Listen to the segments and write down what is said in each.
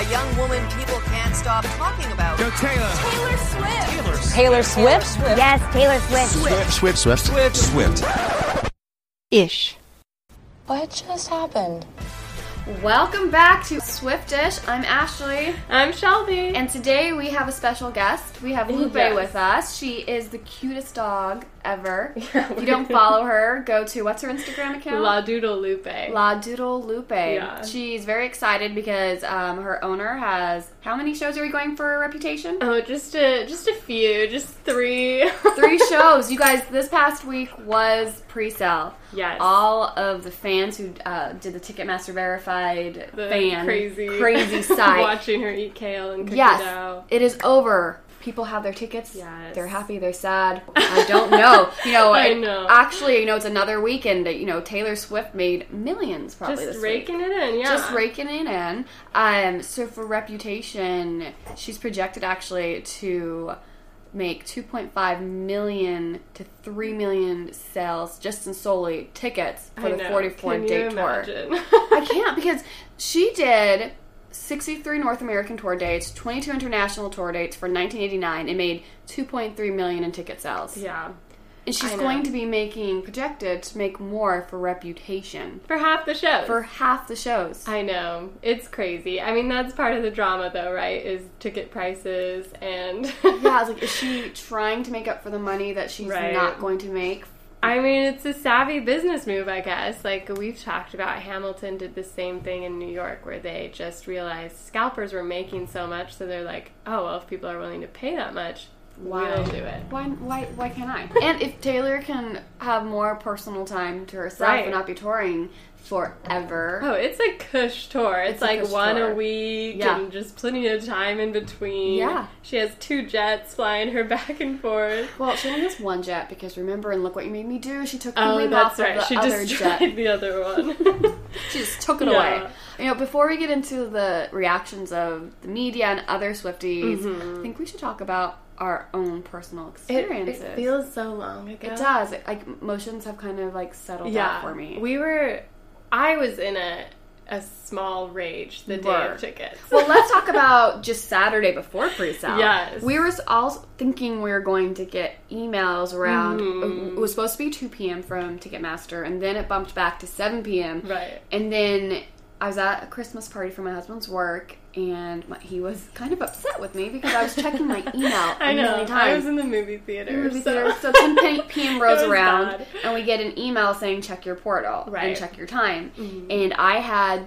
A young woman people can't stop talking about. Go Taylor. Taylor Swift. Taylor Swift? Yes, Taylor Swift. Swift, Swift, Swift, Swift. Ish. What just happened? Welcome back to Swiftish. I'm Ashley, I'm Shelby. and today we have a special guest. We have Lupe Yes. with us. She is the cutest dog ever. if you don't follow her, go to what's her Instagram account? La Doodle Lupe. La Doodle Lupe. Yeah. She's very excited because um, her owner has. How many shows are we going for Reputation? oh, just a just a few, just three. Three shows. You guys, this past week was pre sale. Yes. All of the fans who uh, did the Ticketmaster verified The fan crazy, crazy site. Watching her eat kale and cook it yes, out. it is over. People have their tickets. Yes. They're happy. They're sad. I don't know. You know. I know. Actually, you know, it's another weekend. that, You know, Taylor Swift made millions probably Just this week. raking it in, yeah. Just raking it in. Um, so for Reputation, she's projected actually to make 2.5 million to 3 million sales just in solely tickets for I the know. 44 Can day tour. imagine? I can't because she did 63 North American tour dates, 22 international tour dates for 1989 and made 2.3 million in ticket sales. yeah. And she's going to be making projected to make more for Reputation For half the shows. for half the shows. I know. It's crazy. I mean, that's part of the drama, though, right? Is ticket prices and. yeah, it's like is she trying to make up for the money that she's Right. not going to make? I mean, it's a savvy business move, I guess. Like we've talked about, Hamilton did the same thing in New York, where they just realized scalpers were making so much, so they're like, "Oh well, if people are willing to pay that much, we'll do it." Why, why, why can't I? And if Taylor can have more personal time to herself Right. and not be touring forever, Oh, it's a cush tour. It's, It's like cush one tour. a week Yeah. and just plenty of time in between. Yeah. She has two jets flying her back and forth. well, she only has one jet because remember, and look what you made me do. She took the Oh, wing off right. of the She other just jet. the other one. She just took it Yeah. away. You know, before we get into the reactions of the media and other Swifties, mm-hmm. I think we should talk about our own personal Mm-hmm. it, experiences. it feels so long ago. It does. It, like emotions have kind of like settled out for me. We were. I was in a a small rage the day of tickets. well, let's talk about just Saturday before pre-sale. Yes. we were all thinking we were going to get emails around. Mm-hmm. It was supposed to be 2 p.m. from Ticketmaster, and then it bumped back to 7 p.m. Right. And then I was at a Christmas party for my husband's work, and my, he was kind of upset with me because I was checking my email I know. I was in the movie theater. movie so. theater. So 10 p- p.m. rolls around, bad. and we get an email saying check your portal and Right. Mm-hmm. check your time. And I had,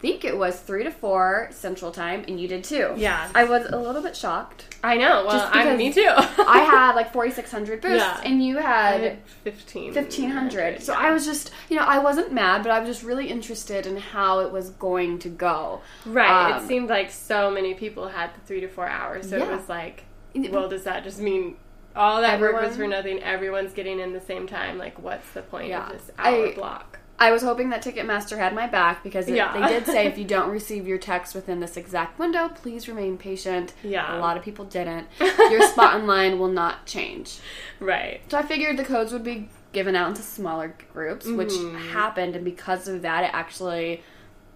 think it was three to four Central Time, and you did too. Yeah. I was a little bit shocked. I know. Well, I'm me too. I had like 4,600 boosts, Yeah. and you had. had fifteen. 1500 so i was just you know i wasn't mad but i was just really interested in how it was going to go Right. Um, it seemed like so many people had the three to four hours. So it was like, well, does that just mean all that work was for nothing? Everyone's getting in the same time. Like, what's the point Yeah. of this hour I- block? I was hoping that Ticketmaster had my back because it, Yeah. they did say if you don't receive your text within this exact window, please remain patient. Yeah. A lot of people didn't. Your spot in line will not change. Right. So I figured the codes would be given out into smaller groups, which Mm-hmm. happened, and because of that, it actually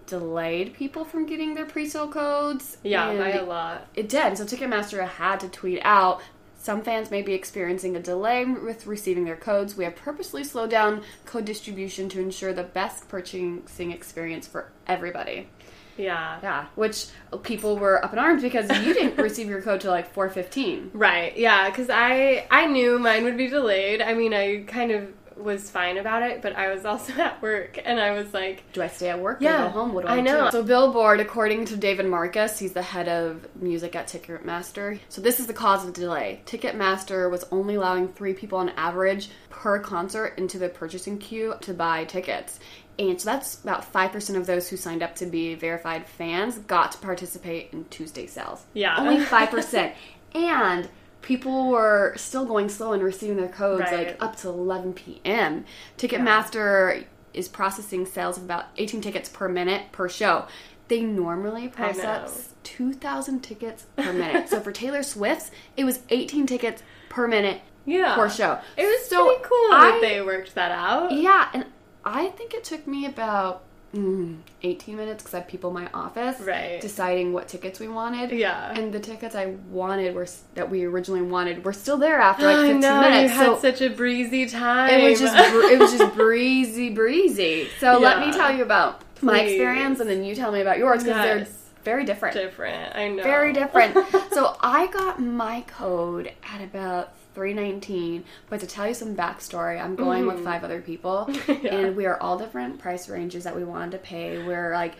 delayed people from getting their pre-sale codes. Yeah, by a lot. It did. So Ticketmaster had to tweet out. Some fans may be experiencing a delay with receiving their codes. We have purposely slowed down code distribution to ensure the best purchasing experience for everybody. Yeah. Yeah, which people were up in arms because you didn't receive your code till like four fifteen. Right. Yeah. Because I I knew mine would be delayed. I mean, I kind of was fine about it, but I was also at work, and I was like, Do I stay at work Yeah, or go home? What do I, I know. do? So Billboard, according to David Marcus, he's the head of music at Ticketmaster. So this is the cause of the delay. Ticketmaster was only allowing three people on average per concert into the purchasing queue to buy tickets. And so that's about 5% of those who signed up to be verified fans got to participate in Tuesday sales. Yeah. Only 5%. and people were still going slow and receiving their codes Right. like up to 11 p.m. Ticketmaster is processing sales of about 18 tickets per minute per show. They normally process 2,000 tickets per minute. so for Taylor Swift's, it was 18 tickets per minute yeah, per show. It was So cool I- that they worked that out. Yeah, and I think it took me about Mm. 18 minutes because I have people in my office Right. deciding what tickets we wanted. Yeah. And the tickets I wanted were that we originally wanted were still there after like I 15 know minutes. you had so such a breezy time. it was just br- it was just breezy breezy. So let me tell you about my experience and then you tell me about yours because they're very different. different. I know. Very different. so I got my code at about 319 but to tell you some backstory i'm going with mm. five other people. Yeah. and we are all different price ranges that we wanted to pay we're like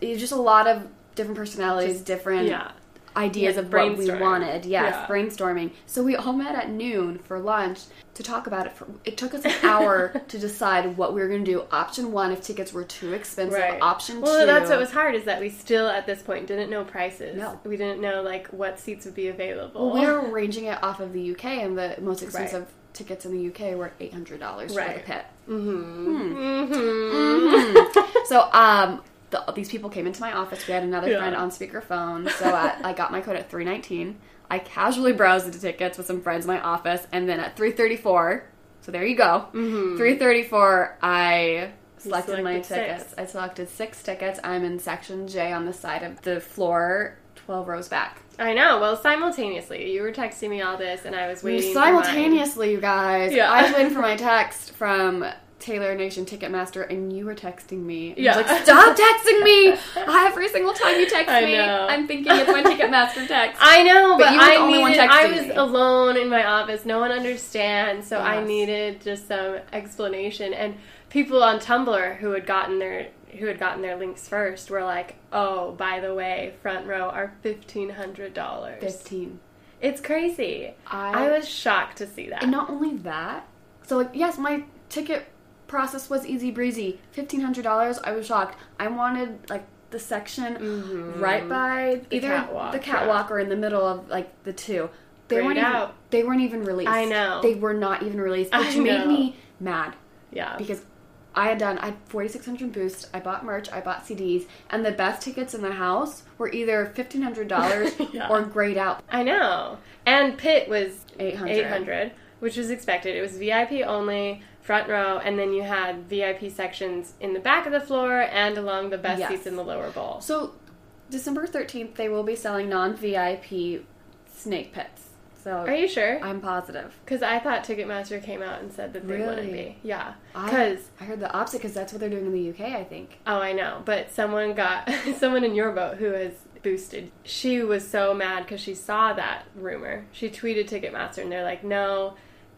it's just a lot of different personalities different yeah. Ideas Yeah, of what we wanted yes Yeah. brainstorming so we all met at noon for lunch to talk about it for it took us an hour to decide what we were going to do option one if tickets were too expensive Right. option well, two that's what was hard is that we still at this point didn't know prices. No. we didn't know like what seats would be available. Well, we were arranging it off of the UK, and the most expensive tickets in the UK were eight hundred dollars for the Right. pit. Mhm. So, um, the, these people came into my office. We had another Yeah. friend on speakerphone, so I, I got my code at three nineteen. I casually browsed the tickets with some friends in my office, and then at three thirty four. So there you go. Three thirty four. I selected my Mm-hmm. tickets. six. I selected six tickets. I'm in section J on the side of the floor, twelve rows back. I know. Well, simultaneously, you were texting me all this, and I was waiting for mine. simultaneously, you guys. Yeah. I was waiting for my text from Taylor Nation Ticketmaster, and you were texting me. And I was Yeah. like, stop texting me! Every single time you text I me, know. I'm thinking it's my Ticketmaster text. I know, But but, you were the I needed. I was me. alone in my office. No one understands, so I needed just some explanation. And people on Tumblr who had gotten their who had gotten their links first were like, "Oh, by the way, front row are fifteen hundred dollars." Fifteen. It's crazy. I- I was shocked to see that. And not only that, so like, yes, my ticket process was easy breezy. Fifteen hundred dollars. I was shocked. I wanted like the section right by Mm-hmm. The either catwalk, the catwalk or in the middle of like the two. They weren't even, out. They weren't even released. I know. They were not even released, which made me mad yeah, because I had done I had forty six hundred boosts. I bought merch. I bought CDs, and the best tickets in the house were either fifteen hundred dollars Yeah. or grayed out I know. And pit was 800. 800, which was expected. It was VIP only, front row, and then you had VIP sections in the back of the floor and along the best Yes. seats in the lower bowl. So, December 13th, they will be selling non VIP snake pits. So, Are you sure? I'm positive. Because I thought Ticketmaster came out and said that they wouldn't be. Yeah. I, Because, I heard the opposite because that's what they're doing in the UK, I think. oh, I know. But someone got, someone in your boat who has boosted, she was so mad because she saw that rumor. She tweeted Ticketmaster and they're like, no,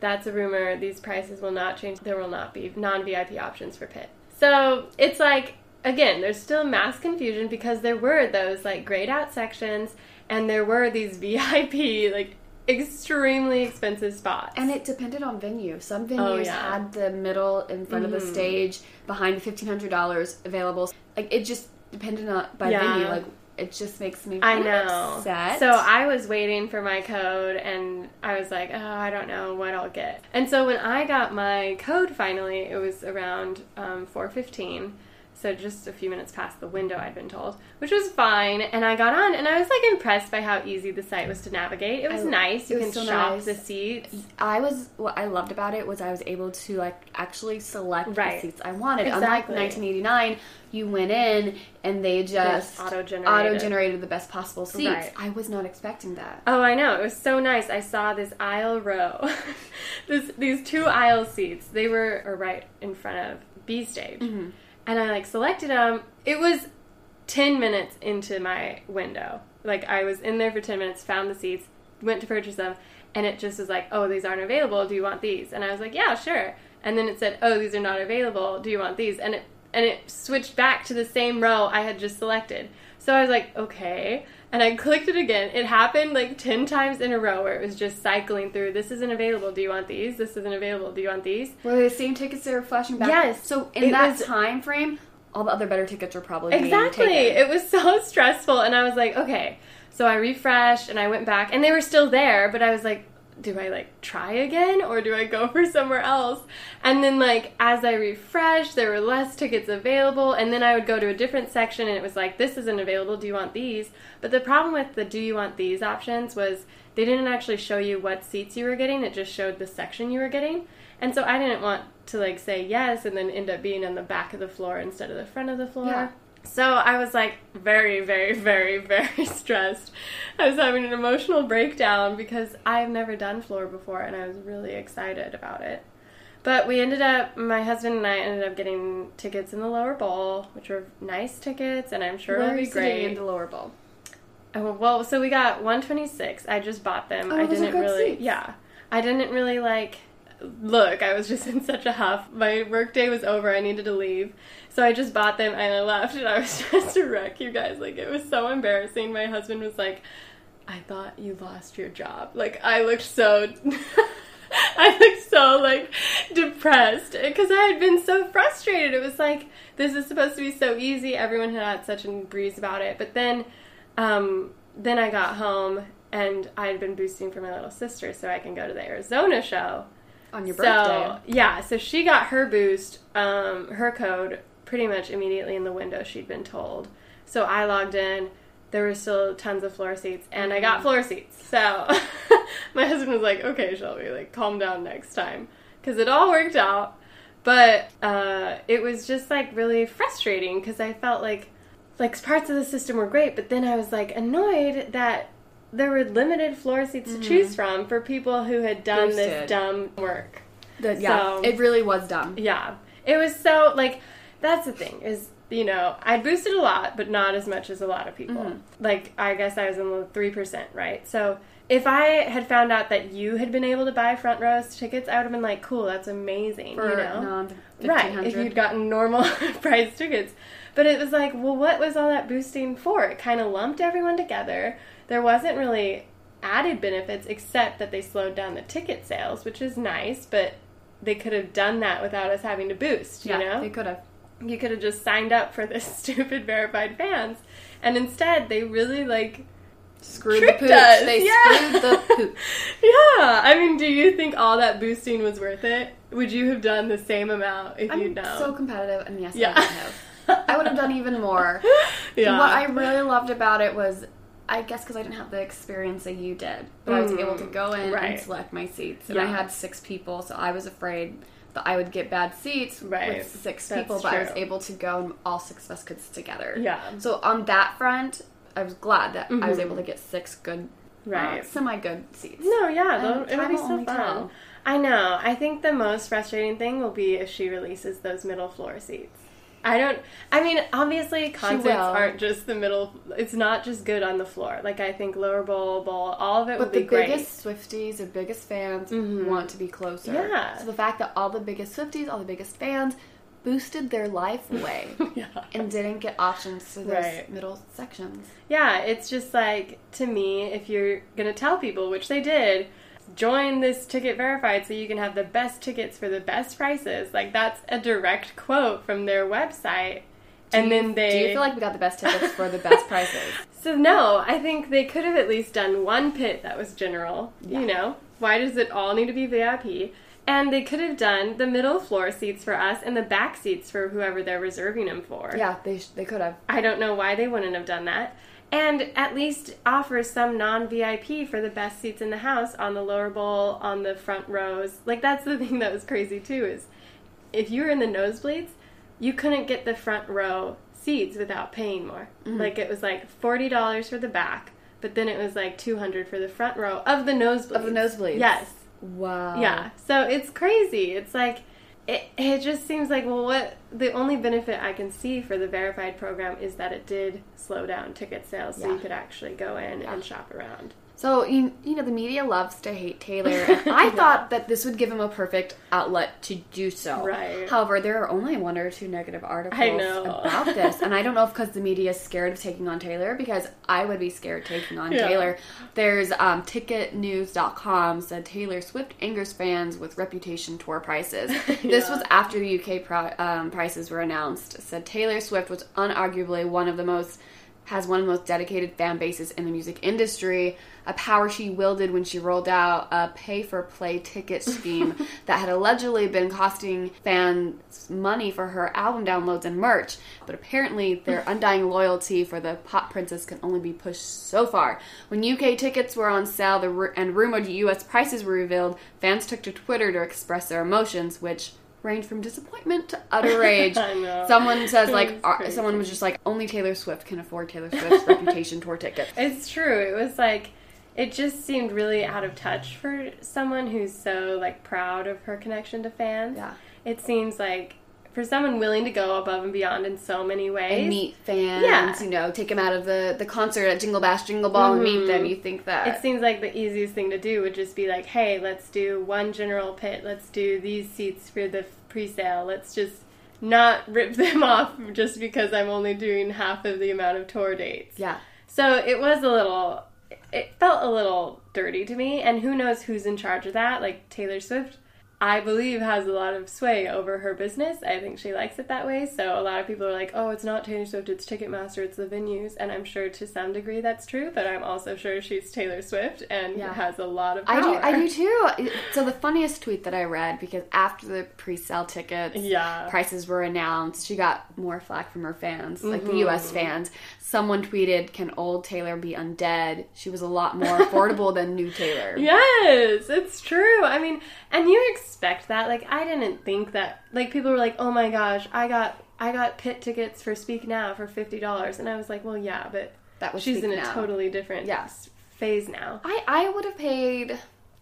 that's a rumor. These prices will not change. There will not be non VIP options for pit. So it's like, again, there's still mass confusion because there were those like grayed out sections and there were these VIP, like extremely expensive spots. And it depended on venue. Some venues Oh, yeah. Mm-hmm. had the middle in front of the stage behind $1,500 available. Like, it just depended on by Yeah. venue. Like, it just makes me I know. upset. So I was waiting for my code and I was like, oh, I don't know what I'll get. And so when I got my code finally, it was around um, 4.15. So just a few minutes past the window I'd been told, which was fine. And I got on and I was like impressed by how easy the site was to navigate. It was I- nice. You was can so shop nice. the seats. I was what I loved about it was I was able to like actually select Right. the seats I wanted. Unlike 1989, you went in and they just auto-generated. auto-generated the best possible seats. Right. I was not expecting that. Oh, I know. It was so nice. I saw this aisle row. this these two aisle seats. They were right in front of B stage. Mm-hmm. And I like selected them. It was 10 minutes into my window. Like I was in there for 10 minutes, found the seats, went to purchase them, and it just was like, "Oh, these aren't available. Do you want these?" And I was like, "Yeah, sure." And then it said, "Oh, these are not available. Do you want these?" And it and it switched back to the same row I had just selected. So I was like, "Okay." And I clicked it again. It happened like 10 times in a row where it was just cycling through. This isn't available. Do you want these? This isn't available. Do you want these? Were they the same tickets they were flashing back? Yes. So in that was- time frame, all the other better tickets were probably being Exactly. It was so stressful. And I was like, okay. So I refreshed and I went back and they were still there, but I was like, do I like try again or do I go for somewhere else? And then, like, as I refreshed, there were less tickets available. And then I would go to a different section and it was like, this isn't available. Do you want these? But the problem with the do you want these options was they didn't actually show you what seats you were getting, it just showed the section you were getting. And so I didn't want to like say yes and then end up being on the back of the floor instead of the front of the floor. Yeah. So I was like very, very, very, very stressed. I was having an emotional breakdown because I've never done floor before and I was really excited about it. But we ended up, my husband and I ended up getting tickets in the lower bowl, which were nice tickets, and I'm sure Where are be great. in the lower bowl? Oh, well, so we got 126. I just bought them. Oh, I didn't good really, seats. yeah. I didn't really like look. I was just in such a huff. My work day was over. I needed to leave. So I just bought them and I left and I was just a wreck, you guys. Like, it was so embarrassing. My husband was like, I thought you lost your job. Like, I looked so. I looked so like depressed because I had been so frustrated. It was like this is supposed to be so easy. Everyone had had such a breeze about it, but then, um, then I got home and I had been boosting for my little sister so I can go to the Arizona show. On your So birthday. yeah, so she got her boost, um, her code pretty much immediately in the window. She'd been told. So I logged in. There were still tons of floor seats, and I Mm-hmm. got floor seats. So my husband was like, "Okay, Shelby, like calm down next time," because it all worked out. But uh, it was just like really frustrating because I felt like like parts of the system were great, but then I was like annoyed that there were limited floor seats to choose from for people who had done Boosted. this dumb work. The- yeah, So- it really was dumb. Yeah. It was so like that's the thing is you know I boosted a lot, but not as much as a lot of people. Mm-hmm. Like I guess I was in the three percent, right? So if I had found out that you had been able to buy front rows tickets, I would have been like, "Cool, that's amazing." For you know, non right? If you'd gotten normal price tickets, but it was like, well, what was all that boosting for? It kind of lumped everyone together. There wasn't really added benefits except that they slowed down the ticket sales, which is nice, but they could have done that without us having to boost, you yeah, know? they could have. You could have just signed up for this stupid verified fans. And instead, they really like Screwed the pooch. us. They yeah. screwed the pooch. yeah. I mean, do you think all that boosting was worth it? Would you have done the same amount if I'm you'd known? so competitive, and yes, Yeah. I would have. I would have done even more. yeah. What I really loved about it was, I guess, because I didn't have the experience that you did, but I was able to go in Mm. right. and select my seats, and I had six people, so I was afraid I would get bad seats Right. with six That's people, but I was able to go and all six of us could sit together. Yeah. So on that front, I was glad that I was Mhm. able to get six good, Right. uh, semi-good seats. No, yeah, it'll, it'll be so fun. tell. I know. I think the most frustrating thing will be if she releases those middle floor seats. I don't. I mean, obviously, concerts aren't just the middle. It's not just good on the floor. Like I think lower bowl, bowl, all of it But would be great. But the biggest Swifties, the biggest fans Mhm. want to be closer. Yeah. So the fact that all the biggest Swifties, all the biggest fans, boosted their life away yeah. and didn't get options to those Right. middle sections. Yeah, it's just like to me, if you're gonna tell people, which they did, join this ticket verified so you can have the best tickets for the best prices. Like that's a direct quote from their website. and you- then they Do you feel like we got the best tickets for the best prices? So no, I think they could have at least done one pit that was general. Yeah. You know, why does it all need to be VIP? And they could have done the middle floor seats for us and the back seats for whoever they're reserving them for. Yeah, they sh- they could have. I don't know why they wouldn't have done that. And at least offers some non VIP for the best seats in the house on the lower bowl, on the front rows. Like that's the thing that was crazy too is if you were in the nosebleeds, you couldn't get the front row seats without paying more. Mm-hmm. Like it was like forty dollars for the back, but then it was like two hundred for the front row of the nosebleeds. Of the nosebleeds. Yes. Wow. Yeah. So it's crazy. It's like it, it just seems like well what the only benefit I can see for the verified program is that it did slow down ticket sales so Yeah. you could actually go in Yeah. and shop around. So you, you know the media loves to hate Taylor, and I thought that this would give him a perfect outlet to do so. Right. However, there are only one or two negative articles I know. about this, and I don't know if because the media is scared of taking on Taylor, because I would be scared taking on Yeah. Taylor. There's um, TicketNews.com said Taylor Swift angers fans with Reputation tour prices. This was after the UK pri- um, prices were announced. It said Taylor Swift was unarguably one of the most has one of the most dedicated fan bases in the music industry, a power she wielded when she rolled out a pay for play ticket scheme that had allegedly been costing fans money for her album downloads and merch. But apparently, their undying loyalty for the pop princess can only be pushed so far. When UK tickets were on sale and rumored US prices were revealed, fans took to Twitter to express their emotions, which range from disappointment to utter rage. I know. Someone says like uh, someone was just like only Taylor Swift can afford Taylor Swift's reputation tour tickets. It's true. It was like it just seemed really out of touch for someone who's so like proud of her connection to fans. Yeah. It seems like for someone willing to go above and beyond in so many ways. And meet fans, Yeah. you know, take them out of the, the concert at Jingle Bash Jingle Ball and meet mm-hmm. them. You think that It seems like the easiest thing to do would just be like, hey, let's do one general pit. Let's do these seats for the pre-sale. Let's just not rip them off just because I'm only doing half of the amount of tour dates. yeah. So it was a little, it felt a little dirty to me. And who knows who's in charge of that? Like Taylor Swift, I believe, has a lot of sway over her business. I think she likes it that way. So a lot of people are like, oh, it's not Taylor Swift, it's Ticketmaster, it's the venues. And I'm sure to some degree that's true, but I'm also sure she's Taylor Swift and Yeah. has a lot of I do, I do too. So the funniest tweet that I read because after the pre-sale tickets, Yeah. prices were announced, she got more flack from her fans, like the Mm-hmm. U.S. fans. Someone tweeted, "Can old Taylor be undead? She was a lot more affordable than new Taylor." Yes, it's true. I mean, and you expect that. Like, I didn't think that. Like, people were like, "Oh my gosh, I got I got pit tickets for Speak Now for fifty dollars," and I was like, "Well, yeah, but That was she's Speak in a totally different Yeah. s- phase now." I I would have paid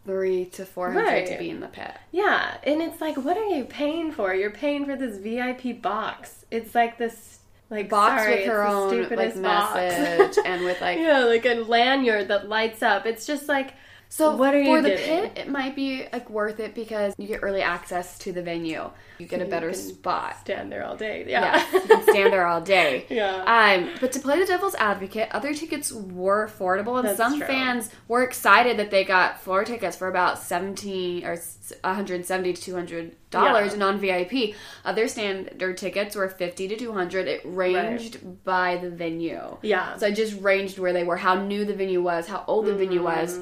three to four hundred Right. to be in the pit. Yeah, and it's like, what are you paying for? You're paying for this VIP box. It's like this like Box sorry, with her own like stupidest message and with like yeah, like a lanyard that lights up. It's just like, So what are for you the pit, it might be like worth it because you get early access to the venue. You get a better spot. stand there all day. Yeah, Yeah. you can stand there all day. Yeah. Um, but to play the devil's advocate, other tickets were affordable, and That's some true. fans were excited that they got floor tickets for about seventeen or one hundred seventy to two hundred dollars, Yeah. non VIP. Other standard tickets were fifty to two hundred. It ranged by the venue. Yeah. So it just ranged where they were, how new the venue was, how old the venue was.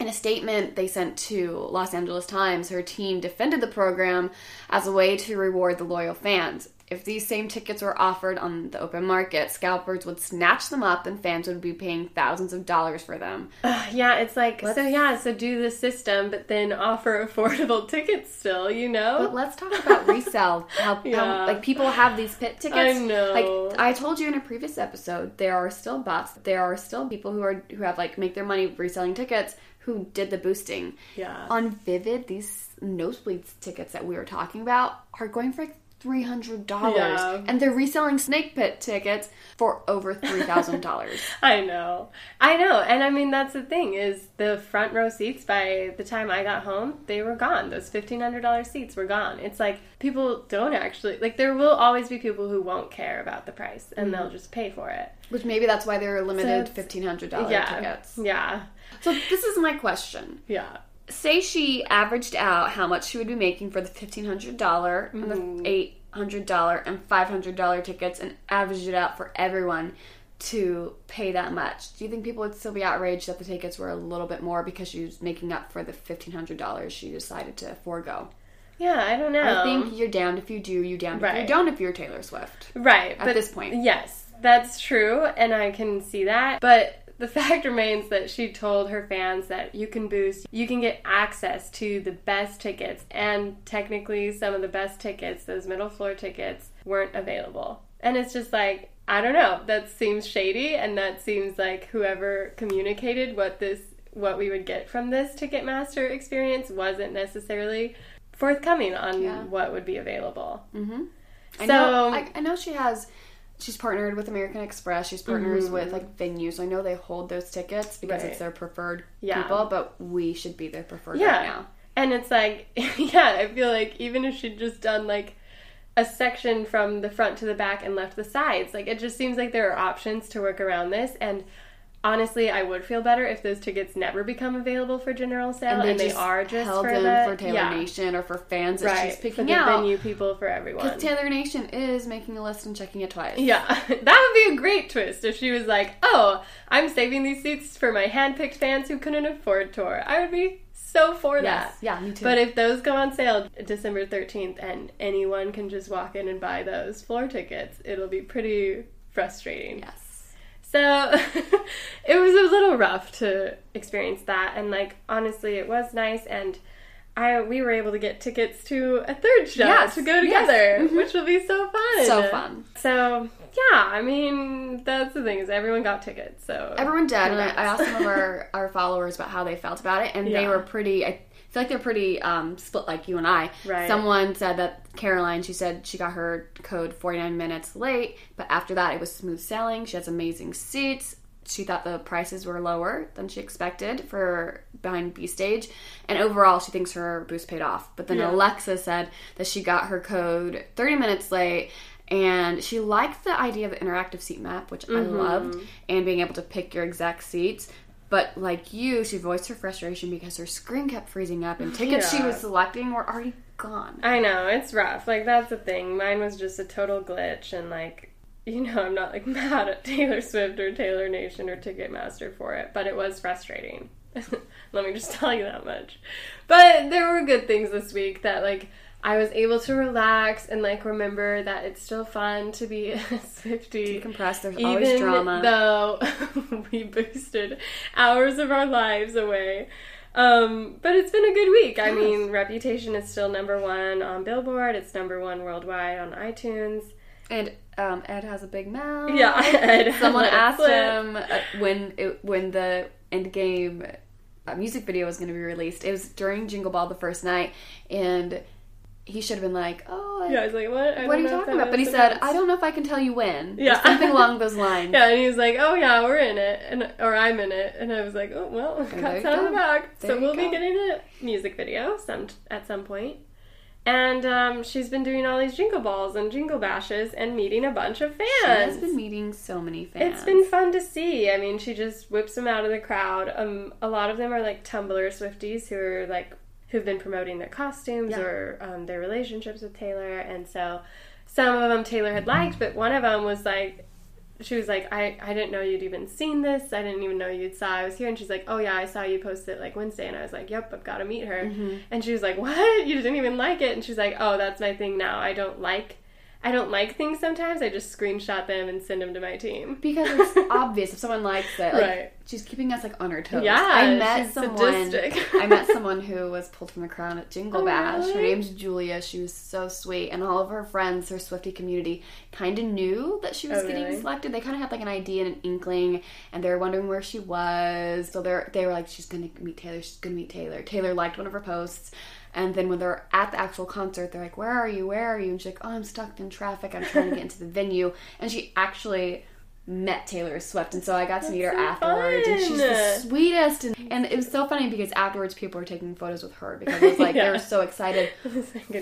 In a statement they sent to Los Angeles Times, her team defended the program as a way to reward the loyal fans. If these same tickets were offered on the open market, scalpers would snatch them up and fans would be paying thousands of dollars for them. Yeah, it's like so. Let's- Yeah, so do the system, but then offer affordable tickets still. You know, But let's talk about resale. How, Yeah. how like people have these pit tickets. I know. Like I told you in a previous episode, there are still bots. There are still people who are who have like make their money reselling tickets who did the boosting. Yeah. On Vivid, these nosebleeds tickets that we were talking about are going for like three hundred dollars, Yeah. and they're reselling snake pit tickets for over three thousand dollars. I know, I know, and I mean that's the thing is the front row seats. By the time I got home, they were gone. Those fifteen hundred dollars seats were gone. It's like people don't actually like. There will always be people who won't care about the price, and mm-hmm. they'll just pay for it. Which maybe that's why they're limited it's- fifteen hundred dollar Yeah, tickets. yeah, So this is my question. yeah. say she averaged out how much she would be making for the fifteen hundred dollar and Mm-hmm. the eight hundred dollar and five hundred dollar tickets, and averaged it out for everyone to pay that much. Do you think people would still be outraged that the tickets were a little bit more because she was making up for the fifteen hundred dollars she decided to forego? Yeah, I don't know. I think you're damned if you do, you damned if you don't if you're Taylor Swift. Right. At this point. Yes, that's true, and I can see that. But the fact remains that she told her fans that you can boost, you can get access to the best tickets, and technically, some of the best tickets, those middle floor tickets, weren't available. And it's just like, I don't know, that seems shady, and that seems like whoever communicated what this what we would get from this Ticketmaster experience wasn't necessarily forthcoming on Yeah. what would be available. Mm-hmm. I So- know, I, I know she has. She's partnered with American Express. She's partners with Mm-hmm. like venues. I know they hold those tickets because Right. it's their preferred Yeah. people, but we should be their preferred Yeah. right now. And it's like, yeah, I feel like even if she'd just done like a section from the front to the back and left the sides, like it just seems like there are options to work around this. And honestly, I would feel better if those tickets never become available for general sale and they, just are just held for them the for Taylor yeah, Nation or for fans that right she's for picking the out. venue people for everyone. Because Taylor Nation is making a list and checking it twice. Yeah, that would be a great twist if she was like, "Oh, I'm saving these seats for my handpicked fans who couldn't afford tour." I would be so for Yes. that. Yeah, me too. But if those go on sale December 13th and anyone can just walk in and buy those floor tickets, it'll be pretty frustrating. yes. So it was a little rough to experience that and like honestly it was nice and I we were able to get tickets to a third show Yes, to go yes. together, Mhm. which will be so fun. So fun. So yeah, I mean that's the thing is everyone got tickets. So Everyone did. And I. I asked some of our, our followers about how they felt about it, and they were pretty. I feel like they're pretty um, split, like you and I. Right. Someone said that Caroline. She said she got her code 49 minutes late, but after that, it was smooth sailing. She has amazing seats. She thought the prices were lower than she expected for behind B stage, and overall, she thinks her boost paid off. But then Yeah. Alexa said that she got her code 30 minutes late. And she liked the idea of the interactive seat map, which I Mm-hmm. loved, and being able to pick your exact seats. But like you, she voiced her frustration because her screen kept freezing up, and tickets she was selecting were already gone. I know, it's rough. Like that's the thing. Mine was just a total glitch and like you know, I'm not like mad at Taylor Swift or Taylor Nation or Ticketmaster for it, but it was frustrating. Let me just tell you that much. But there were good things this week that like I was able to relax and like remember that it's still fun to be a Swifty. Decompress, there's even always drama. though we boosted hours of our lives away. Um, but it's been a good week. I mean, Reputation is still number one on Billboard. It's number one worldwide on iTunes. And um, Ed has a big mouth. Yeah, Ed Someone asked slip. him uh, when it, when the Endgame uh, music video was going to be released. It was during Jingle Ball the first night, and he should have been like, "Oh, I- Yeah, I was like, what? I what are you talking about?" But he said, "I don't know if I can tell you when." Yeah. Or something along those lines. Yeah, and he was like, "Oh yeah, we're in it," and or I'm in it, and I was like, "Oh well, there got you some the go. back." There So we'll be getting a music video some at some point. And um, she's been doing all these jingle balls and jingle bashes and meeting a bunch of fans. She has been meeting so many fans. It's been fun to see. I mean, she just whips them out of the crowd. Um, a lot of them are like Tumblr Swifties who are like who've been promoting their costumes Yeah. or um, their relationships with Taylor, and so some of them Taylor had liked, but one of them was like, she was like, I, I didn't know you'd even seen this. I didn't even know you'd saw I was here. And she's like, oh yeah, I saw you post it like Wednesday. And I was like, yep, I've got to meet her. And she was like, what? You didn't even like it? And she's like, oh, that's my thing now. I don't like, I don't like things sometimes. I just screenshot them and send them to my team. because it's obvious if someone likes it. Like, Right. She's keeping us like on our toes. Yeah, I met someone. I met someone who was pulled from the crown at Jingle Oh, Bash. Her name's Julia. She was so sweet, and all of her friends, her Swifty community, kind of knew that she was Oh, getting really? selected. They kind of had like an idea and an inkling, and they were wondering where she was. So they they were like, "She's gonna meet Taylor. She's gonna meet Taylor." Taylor liked one of her posts. And then when they're at the actual concert, they're like, "Where are you? Where are you?" And she's like, "Oh, I'm stuck in traffic. I'm trying to get into the venue." And she actually met Taylor Swift, and so I got to meet her so afterwards, and she's the sweetest. And, and it was so funny because afterwards, people were taking photos with her because it was like they were so excited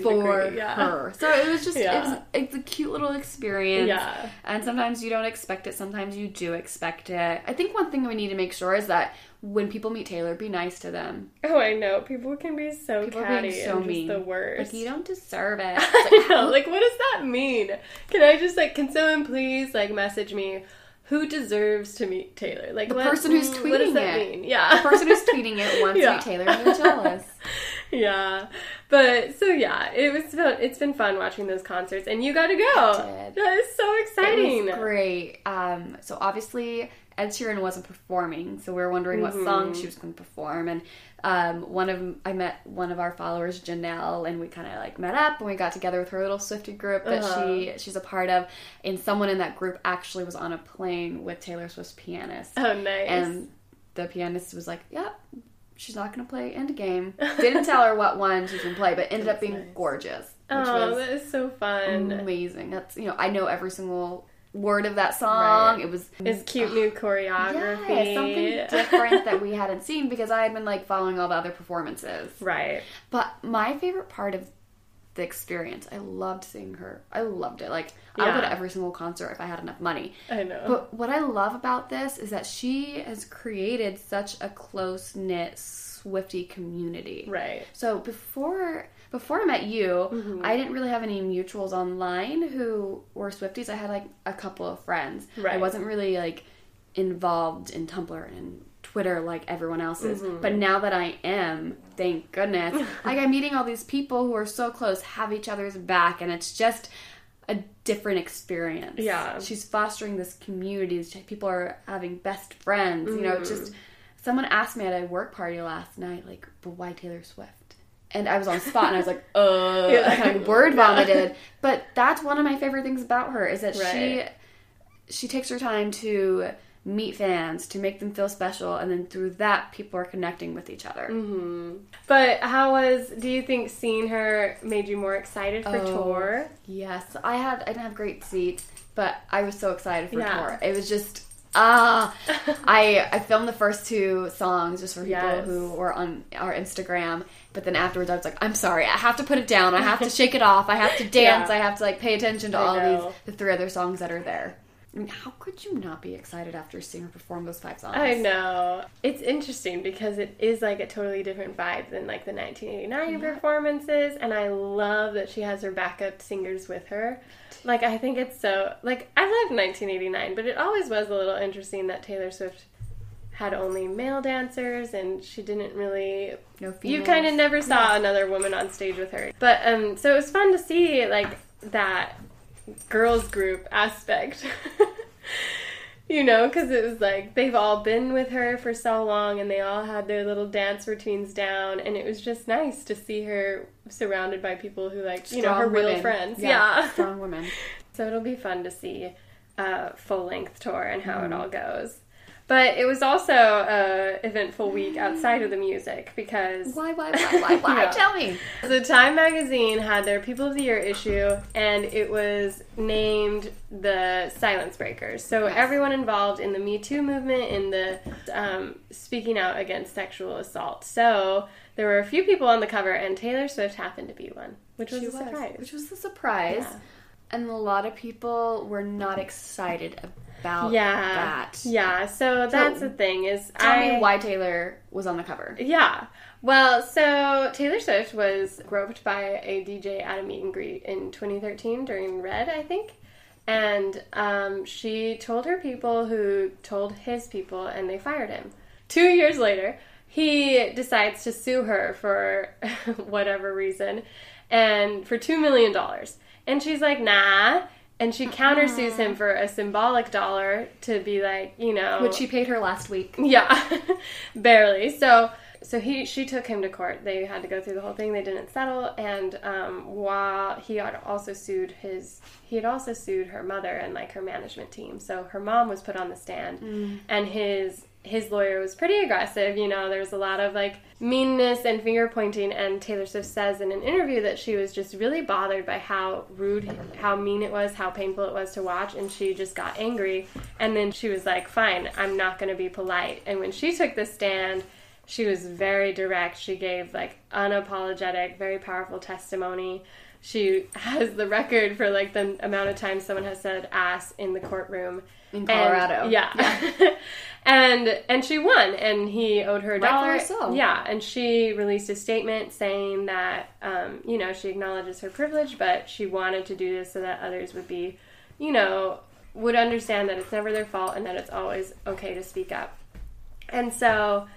for yeah. her. So it was just it was it's a cute little experience. Yeah. And sometimes you don't expect it, sometimes you do expect it. I think one thing we need to make sure is that when people meet Taylor, be nice to them. Oh, I know. People can be so People catty being so and mean. just the worst. Like you don't deserve it. I know. Like, what does that mean? Can I just like, can someone please like message me who deserves to meet Taylor? Like The what- person who's mm, What does tweeting that it. mean? Yeah. the person who's tweeting it wants Yeah. to meet Taylor and they're jealous. yeah. But so yeah, it was fun. It's been fun watching those concerts, and you got to go. That is so exciting. Great. Um, so obviously Ed Sheeran wasn't performing, so we were wondering what Mm-hmm. song she was going to perform. And um, one of I met one of our followers, Janelle, and we kind of like met up and we got together with her little Swifty group that Uh-huh. she she's a part of. And someone in that group actually was on a plane with Taylor Swift's pianist, Oh, nice. and the pianist was like, "Yep." She's not going to play Endgame. Didn't tell her what one she's going to play, but ended up being gorgeous, which oh, was that is so fun. amazing. That's you know I know every single word of that song. Right. It was It's cute new choreography. yeah, something different that we hadn't seen because I had been like following all the other performances. right. But my favorite part of the experience. I loved seeing her. I loved it. Like I would go to every single concert if I had enough money. I know. But what I love about this is that she has created such a close knit Swifty community. right. So before before I met you, mm-hmm. I didn't really have any mutuals online who were Swifties. I had like a couple of friends. I wasn't really like involved in Tumblr and Twitter like everyone else is. Mm-hmm. But now that I am, thank goodness, like I'm meeting all these people who are so close, have each other's back, and it's just a different experience. Yeah. She's fostering this community. People are having best friends. You know, mm-hmm. just someone asked me at a work party last night, like, but why Taylor Swift? And I was on spot and I was like, uh, I kind of word vomited. But that's one of my favorite things about her is that Right. she she takes her time to meet fans, to make them feel special, and then through that, people are connecting with each other. But how was? Do you think seeing her made you more excited for Oh. tour? Yes, I had I didn't have great seats, but I was so excited for Yeah. tour. It was just ah, I I filmed the first two songs just for people Yes. who were on our Instagram. But then afterwards, I was like, I'm sorry, I have to put it down. I have to shake it off. I have to dance. Yeah. I have to like pay attention to I all know. these the three other songs that are there. I mean, how could you not be excited after seeing her perform those five songs? I know. It's interesting because it is like a totally different vibe than like the 1989 performances and I love that she has her backup singers with her. Like I think it's so like I love 1989, but it always was a little interesting that Taylor Swift had only male dancers and she didn't really No you kind of never saw another woman on stage with her. But um so it was fun to see like that girls group aspect. you know, cuz it was like they've all been with her for so long and they all had their little dance routines down and it was just nice to see her surrounded by people who like, you know, Strong her real friends. Yeah. strong women. So it'll be fun to see a full length tour and how Mm-hmm. it all goes. But it was also a eventful week outside of the music because Why? Why? Why? Why? Why? Yeah. Tell me. the Time magazine had their People of the Year issue, and it was named the Silence Breakers. So everyone involved in the Me Too movement, in the um, speaking out against sexual assault. So there were a few people on the cover, and Taylor Swift happened to be one, which was She a surprise. Which was a surprise. Yeah. And a lot of people were not excited about yeah, that. yeah. So that's the thing is, Tell I me why Taylor was on the cover. Yeah. Well, so Taylor Swift was groped by a DJ at a meet and greet in 2013 during Red, I think. And um, she told her people who told his people, and they fired him. Two years later, he decides to sue her for whatever reason, and for $2 million. And she's like, nah. And she countersues him for a symbolic dollar to be like, you know. Which she paid her last week. Yeah, barely. So, so he she took him to court. They had to go through the whole thing. They didn't settle, and um, while he had also sued his, he had also sued her mother and like her management team. So her mom was put on the stand, and his his lawyer was pretty aggressive. You know, there's a lot of like meanness and finger pointing. And Taylor Swift says in an interview that she was just really bothered by how rude, how mean it was, how painful it was to watch, and she just got angry. And then she was like, "Fine, I'm not going to be polite." And when she took the stand, she was very direct. She gave like unapologetic, very powerful testimony. She has the record for like the amount of times someone has said ass in the courtroom In And- Colorado. yeah. and and she won and he owed her a dollar. So. Yeah, and she released a statement saying that um, you know, she acknowledges her privilege, but she wanted to do this so that others would be, you know, would understand that it's never their fault and that it's always okay to speak up. And so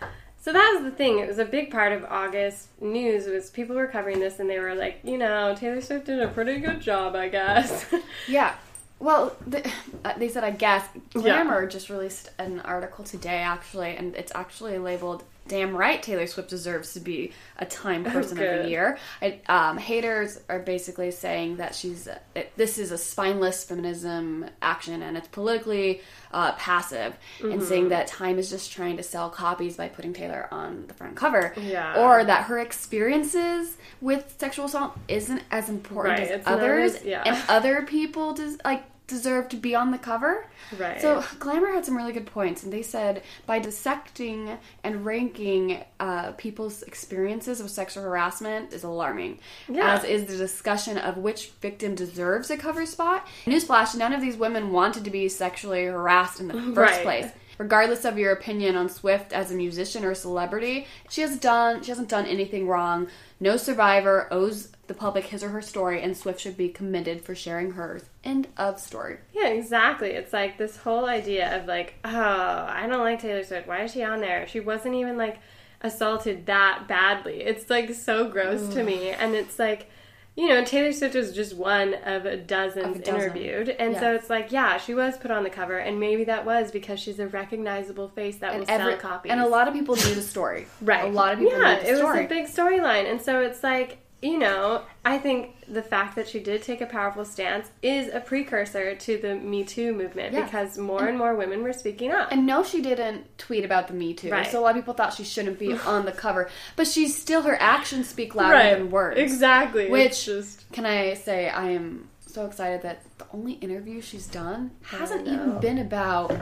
so that was the thing. It was a big part of August news was people were covering this and they were like, you know, Taylor Swift did a pretty good job, I guess. Yeah. Well, the, uh, they said, I guess. Yeah. Glamour just released an article today, actually, and it's actually labeled Damn right, Taylor Swift deserves to be a Time Person of the Year. I, um, haters are basically saying that she's it, this is a spineless feminism action and it's politically uh, passive, and Mm-hmm. saying that Time is just trying to sell copies by putting Taylor on the front cover, Yeah. or that her experiences with sexual assault isn't as important Right, as others, yeah. and other people just like deserve to be on the cover. Right. So Glamour had some really good points, and they said by dissecting and ranking uh, people's experiences of sexual harassment is alarming, Yeah. as is the discussion of which victim deserves a cover spot. Newsflash: none of these women wanted to be sexually harassed in the first Right. place. Regardless of your opinion on Swift as a musician or a celebrity, she has done she hasn't done anything wrong. No survivor owes the public his or her story, and Swift should be commended for sharing hers. End of story. Yeah, exactly. It's like this whole idea of like, oh, I don't like Taylor Swift. Why is she on there? She wasn't even like assaulted that badly. It's like so gross to me. And it's like, you know, Taylor Swift was just one of dozens Of a dozen. interviewed. And so it's like, yeah, she was put on the cover. And maybe that was because she's a recognizable face that will And every- sell copies. and a lot of people knew the story. Right. A lot of people yeah, knew the it was a big storyline. And so it's like, you know, I think the fact that she did take a powerful stance is a precursor to the Me Too movement Yeah. because more and more women were speaking up. And no, she didn't tweet about the Me Too. Right. So a lot of people thought she shouldn't be on the cover. But she's still, her actions speak louder than words. Exactly. Which, just can I say, I am so excited that the only interview she's done hasn't even been about,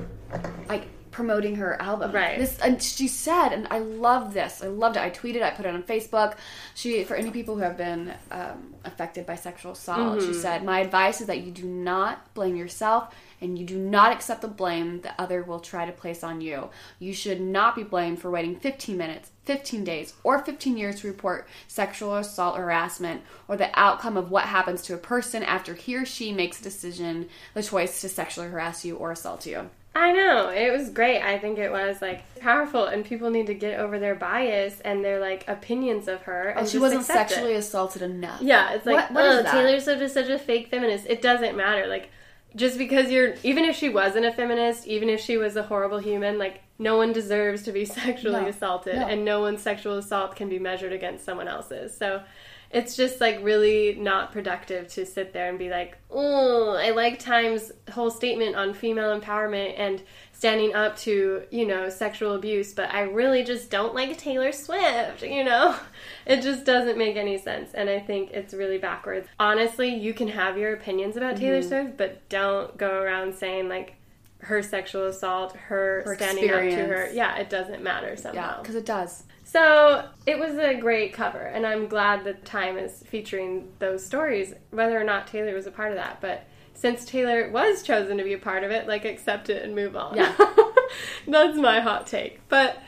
like, promoting her album. Right. This, and she said, and I love this. I loved it. I tweeted. I put it on Facebook. She, for any people who have been um, affected by sexual assault, Mm-hmm. she said, "My advice is that you do not blame yourself." And you do not accept the blame that other will try to place on you. You should not be blamed for waiting 15 minutes, 15 days, or 15 years to report sexual assault or harassment, or the outcome of what happens to a person after he or she makes a decision, the choice to sexually harass you or assault you. I know. It was great. I think it was like powerful and people need to get over their bias and their like opinions of her oh, and Oh, she wasn't accept it. sexually assaulted enough. Yeah, it's like, What- what oh? Taylor Swift is such a fake feminist. It doesn't matter. Like, just because you're, even if she wasn't a feminist, even if she was a horrible human, like, no one deserves to be sexually No. assaulted, No. and no one's sexual assault can be measured against someone else's. So, it's just like really not productive to sit there and be like, oh, I like Time's whole statement on female empowerment and standing up to, you know, sexual abuse, but I really just don't like Taylor Swift, you know? It just doesn't make any sense. And I think it's really backwards. Honestly, you can have your opinions about Taylor Mm-hmm. Swift, but don't go around saying like her sexual assault, her, Her standing up to her. Yeah, it doesn't matter somehow. Yeah, because it does. So it was a great cover, and I'm glad that Time is featuring those stories, whether or not Taylor was a part of that. But since Taylor was chosen to be a part of it, like accept it and move on. Yeah. That's my hot take. But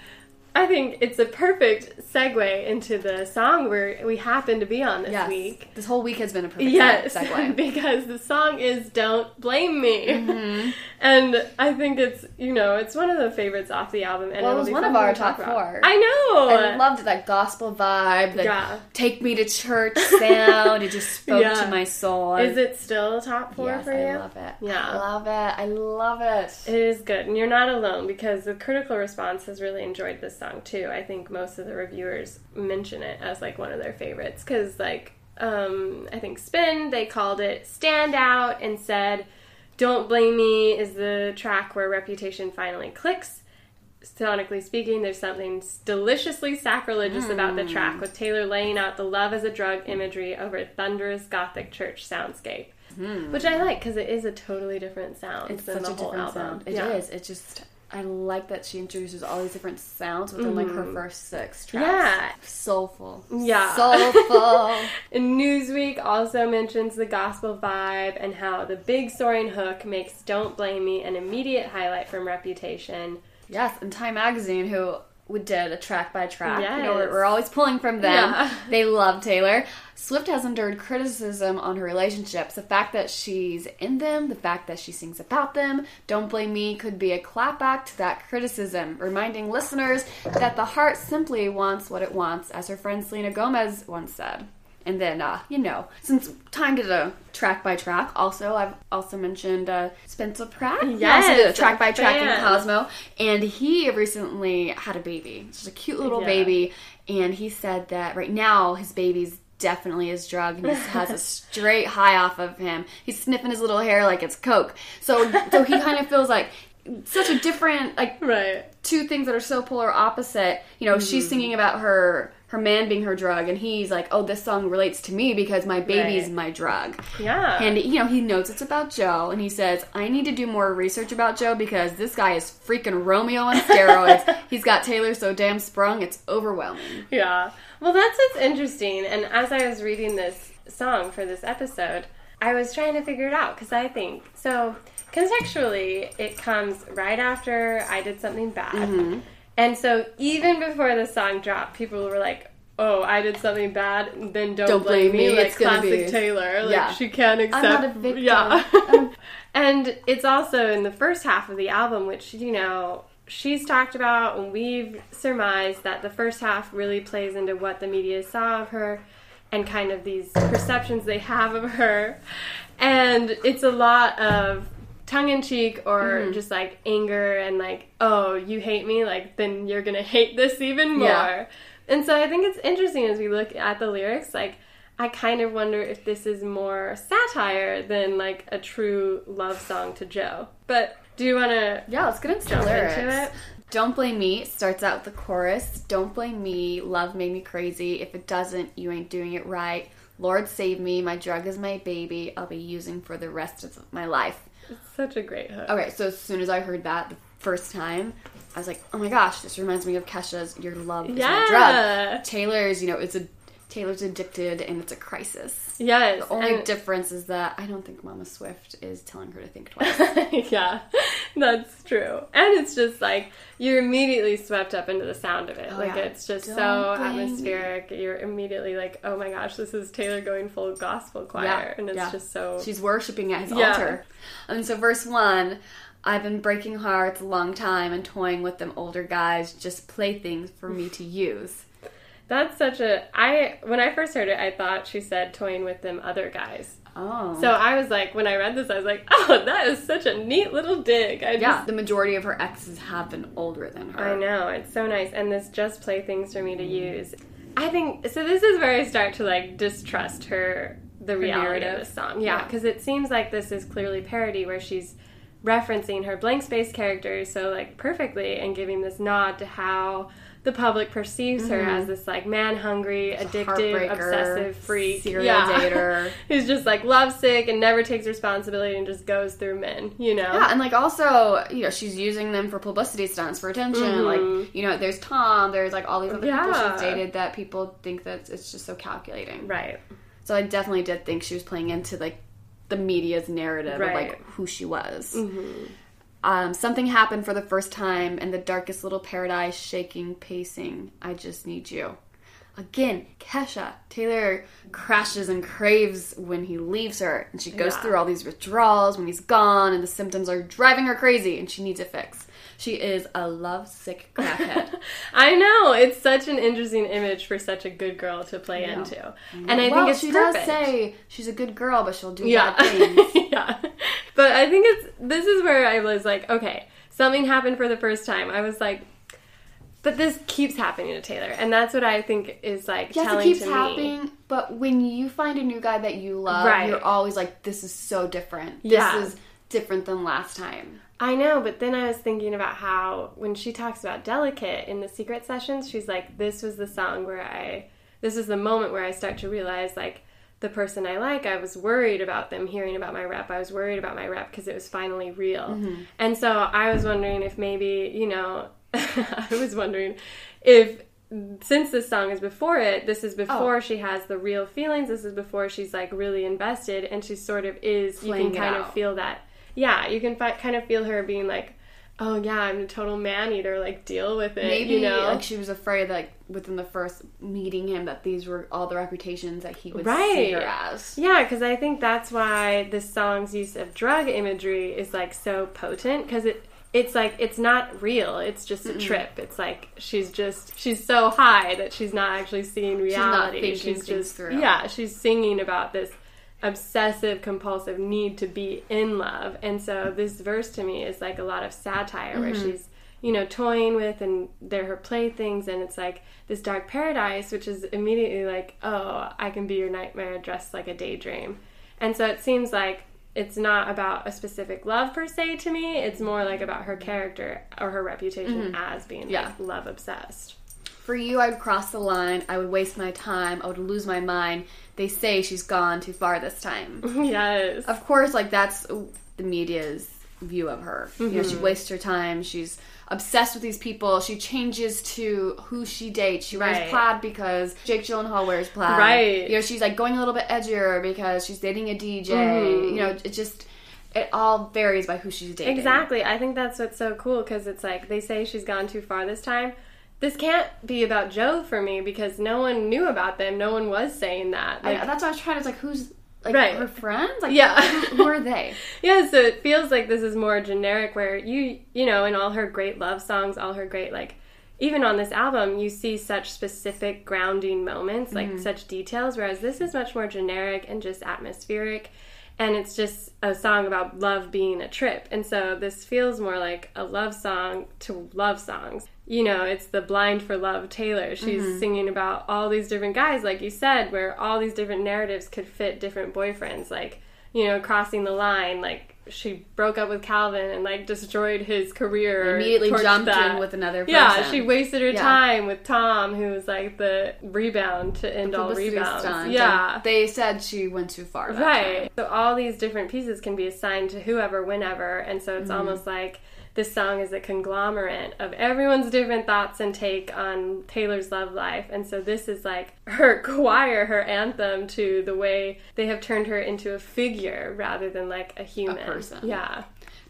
I think it's a perfect segue into the song where we happen to be on this Yes. week. This whole week has been a perfect Yes, segue. because the song is "Don't Blame Me," Mm-hmm. and I think it's you know it's one of the favorites off the album. And Well, it was one of our top four. I know. I loved that gospel vibe, That Yeah. take me to church sound. it just spoke Yeah. to my soul. Is it still a top four Yes, for you? I love it. Yeah. I love it. I love it. It is good, and you're not alone because the critical response has really enjoyed this song too. I think most of the reviewers mention it as like one of their favorites because, like, um, I think Spin they called it "Stand Out" and said, "Don't Blame Me" is the track where Reputation finally clicks. Sonically speaking, there's something deliciously sacrilegious about the Hmm. track, with Taylor laying out the love as a drug imagery over thunderous gothic church soundscape, which I like because it is a totally different sound Hmm. It's than such the a whole different album. sound. It is. Yeah. It just. I like that she introduces all these different sounds within like her mm-hmm. first six tracks. Yeah. Soulful. Yeah. Soulful. And Newsweek also mentions the gospel vibe and how the big soaring hook makes Don't Blame Me an immediate highlight from Reputation. yes, and Time Magazine, who we did a track by track. You know, we're, we're always pulling from them. Yeah. They love Taylor. Swift has endured criticism on her relationships. The fact that she's in them, the fact that she sings about them, Don't Blame Me could be a clapback to that criticism, reminding listeners that the heart simply wants what it wants, as her friend Selena Gomez once said. And then, uh, you know, since time did a track by track, also, I've also mentioned uh, Spencer Pratt. He also did a track by track in. Cosmo. And he recently had a baby. Just a cute little Yeah. baby. And he said that right now his baby's definitely his drug and he has a straight high off of him. He's sniffing his little hair like it's coke. So so he kind of feels like such a different like Right. two things that are so polar opposite. You know, she's singing about her her man being her drug, and he's like, "Oh, this song relates to me because my baby's Right. my drug." Yeah. And you know, he knows it's about Joe, and he says, "I need to do more research about Joe because this guy is freaking Romeo on steroids. He's got Taylor so damn sprung, it's overwhelming." Yeah. Well, that's what's interesting. And as I was reading this song for this episode, I was trying to figure it out because I think so. Contextually, it comes right after I did something bad. Mm-hmm. And so even before the song dropped, people were like, "Oh, I did something bad, then don't, Don't blame, blame me." me, Like it's classic be- Taylor, like Yeah. she can't accept. I'm not a victim. Yeah. and it's also in the first half of the album, which you know she's talked about, and we've surmised that the first half really plays into what the media saw of her, and kind of these perceptions they have of her, and it's a lot of tongue in cheek or Mm-hmm. just like anger and like, oh, you hate me, like then you're gonna hate this even more. Yeah. And so I think it's interesting as we look at the lyrics, like I kind of wonder if this is more satire than like a true love song to Joe. But do you want to? Yeah, let's get into the lyrics. into it. Don't blame me starts out with the chorus. Don't blame me. Love made me crazy. If it doesn't, you ain't doing it right. Lord save me. My drug is my baby. I'll be using for the rest of my life. It's such a great hook. Okay, so as soon as I heard that the first time, I was like, oh my gosh, this reminds me of Kesha's "Your Love Is Yeah. My Drug." Taylor's, you know, it's a Taylor's addicted and it's a crisis. Yes. The only difference is that I don't think Mama Swift is telling her to think twice. yeah, that's true. And it's just like you're immediately swept up into the sound of it. Oh, like Oh, yeah. it's just so Don't me. atmospheric. You're immediately like, oh my gosh, this is Taylor going full gospel choir, and it's yeah. just so. She's worshiping at his Yeah. altar. And so, verse one I've been breaking hearts a long time and toying with them older guys, just playthings for me to use. That's such a. I when I first heard it, I thought she said toying with them other guys. Oh. So I was like, when I read this, I was like, oh, that is such a neat little dig. I yeah, just the majority of her exes have been older than her. I know, it's so nice. And this just play things for me to mm. use. I think so this is where I start to like distrust her the reality of the song. Yeah, Yeah. because it seems like this is clearly parody where she's referencing her blank space characters so like perfectly and giving this nod to how the public perceives her as this like man hungry, addictive, obsessive freak. serial Yeah. dater. Who's just like lovesick and never takes responsibility and just goes through men, you know? Yeah, and like also, you know, she's using them for publicity stunts, for attention. Like, you know, there's Tom, there's like all these other people Mm-hmm. She's dated that people think that it's just so calculating. Right. So I definitely did think she was playing into like the media's narrative Right. of like who she was. Um, something happened for the first time in the darkest little paradise, shaking, pacing. I just need you. Again, Kesha. Taylor crashes and craves when he leaves her, and she goes Yeah. through all these withdrawals when he's gone, and the symptoms are driving her crazy, and she needs a fix. She is a lovesick crackhead. I know it's such an interesting image for such a good girl to play into, mm-hmm. and I well, think it's she perfect. does say she's a good girl, but she'll do yeah, bad things. yeah. But I think it's this is where I was like, okay, something happened for the first time. I was like, but this keeps happening to Taylor, and that's what I think is like Yes, it telling keeps to me. happening. But when you find a new guy that you love, Right. you're always like, "This is so different. Yeah. This is different than last time." I know, but then I was thinking about how when she talks about Delicate in the secret sessions, she's like, this was the song where I, this is the moment where I start to realize, like, the person I like, I was worried about them hearing about my rep. I was worried about my rep because it was finally real. Mm-hmm. And so I was wondering if maybe, you know, I was wondering if since this song is before it, this is oh. before she has the real feelings. This is before she's like really invested, and she sort of is. Playing you can kind of feel that. Yeah, you can fi- kind of feel her being like, "Oh yeah, I'm a total man eater. Like deal with it." Maybe you know, like she was afraid that like, within the first meeting him that these were all the reputations that he would see Right. her as. Yeah, because I think that's why this song's use of drug imagery is like so potent because it it's like it's not real. It's just a trip. It's like she's just she's so high that she's not actually seeing reality. thinking she's just through. yeah, she's singing about this obsessive compulsive need to be in love. And so this verse to me is like a lot of satire where Mm-hmm. she's you know toying with and they're her playthings and it's like this dark paradise which is immediately like oh i can be your nightmare dressed like a daydream and so it seems like it's not about a specific love per se to me it's more like about her character or her reputation as being Mm-hmm. Yeah. like love obsessed For you, I would cross the line. I would waste my time. I would lose my mind. They say she's gone too far this time. yes. of course, like that's the media's view of her. You know, Mm-hmm. she wastes her time. She's obsessed with these people. She changes to who she dates. She wears Right. plaid because Jake Gyllenhaal wears plaid. Right. You know, she's like going a little bit edgier because she's dating a DJ. Mm-hmm. You know, it just it all varies by who she's dating. Exactly. I think that's what's so cool because it's like they say she's gone too far this time. This can't be about Joe for me because no one knew about them. No one was saying that. I, that's what I was trying to. It's like who's like Right. her friends? Like Yeah. who are they? yeah, so it feels like this is more generic where you you know, in all her great love songs, all her great like even on this album, you see such specific grounding moments, like mm-hmm. such details, whereas this is much more generic and just atmospheric. And it's just a song about love being a trip. And so this feels more like a love song to love songs. You know, it's the Blind for Love Taylor. She's singing about all these different guys, like you said, where all these different narratives could fit different boyfriends. Like, you know, crossing the line, like she broke up with Calvin and like destroyed his career. Immediately jumped that. in with another person. Yeah, she wasted her Yeah. time with Tom, who was like the rebound to end all rebounds. stunt. Yeah. And they said she went too far. Right. time. So all these different pieces can be assigned to whoever, whenever, and so Mm-hmm. it's almost like this song is a conglomerate of everyone's different thoughts and take on Taylor's love life. And so this is like her choir, her anthem to the way they have turned her into a figure rather than like a human A person. Yeah.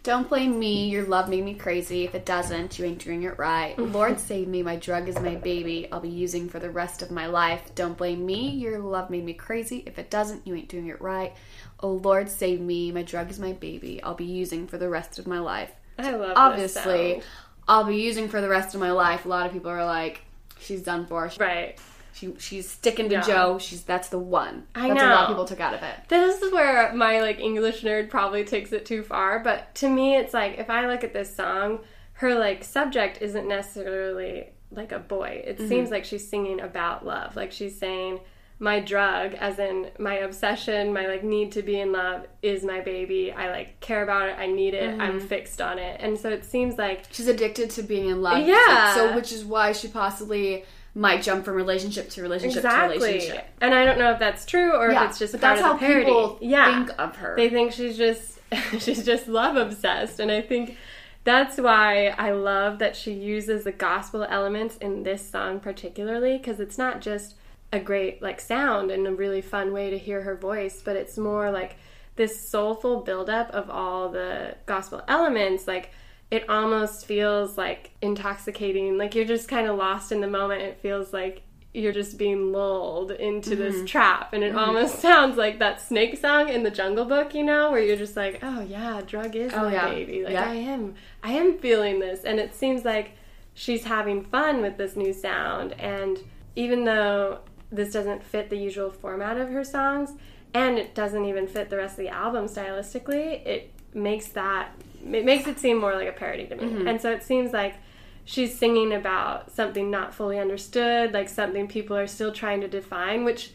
Don't blame me. Your love made me crazy. If it doesn't, you ain't doing it right. Lord save me. My drug is my baby. I'll be using for the rest of my life. Don't blame me. Your love made me crazy. If it doesn't, you ain't doing it right. Oh Lord save me. My drug is my baby. I'll be using for the rest of my life. I love this Obviously. I'll be using for the rest of my life. A lot of people are like, she's done for. Right. She she's sticking to Yeah. Joe. She's that's the one. I that's a lot of people took out of it. This is where my like English nerd probably takes it too far, but to me it's like if I look at this song, her like subject isn't necessarily like a boy. It mm-hmm. seems like she's singing about love. Like she's saying my drug as in my obsession, my like need to be in love is my baby. I like care about it. I need it. I'm mm-hmm. fixed on it. And so it seems like She's addicted to being in love. Yeah. So, which is why she possibly might jump from relationship to relationship to relationship. And I don't know if that's true or Yeah, if it's just but part that's of the how parody. people yeah. think of her. They think she's just she's just love obsessed, and I think that's why I love that she uses the gospel elements in this song particularly because it's not just a great like sound and a really fun way to hear her voice, but it's more like this soulful buildup of all the gospel elements, like it almost feels like intoxicating. Like you're just kind of lost in the moment. It feels like you're just being lulled into Mm-hmm. this trap. And it almost sounds like that snake song in the Jungle Book, you know, where you're just like, oh yeah, drug is Oh, my yeah. baby. Like Yeah. I am, I am feeling this. And it seems like she's having fun with this new sound. And even though this doesn't fit the usual format of her songs, and it doesn't even fit the rest of the album stylistically, it makes that it makes it seem more like a parody to me. Mm-hmm. And so it seems like she's singing about something not fully understood, like something people are still trying to define, which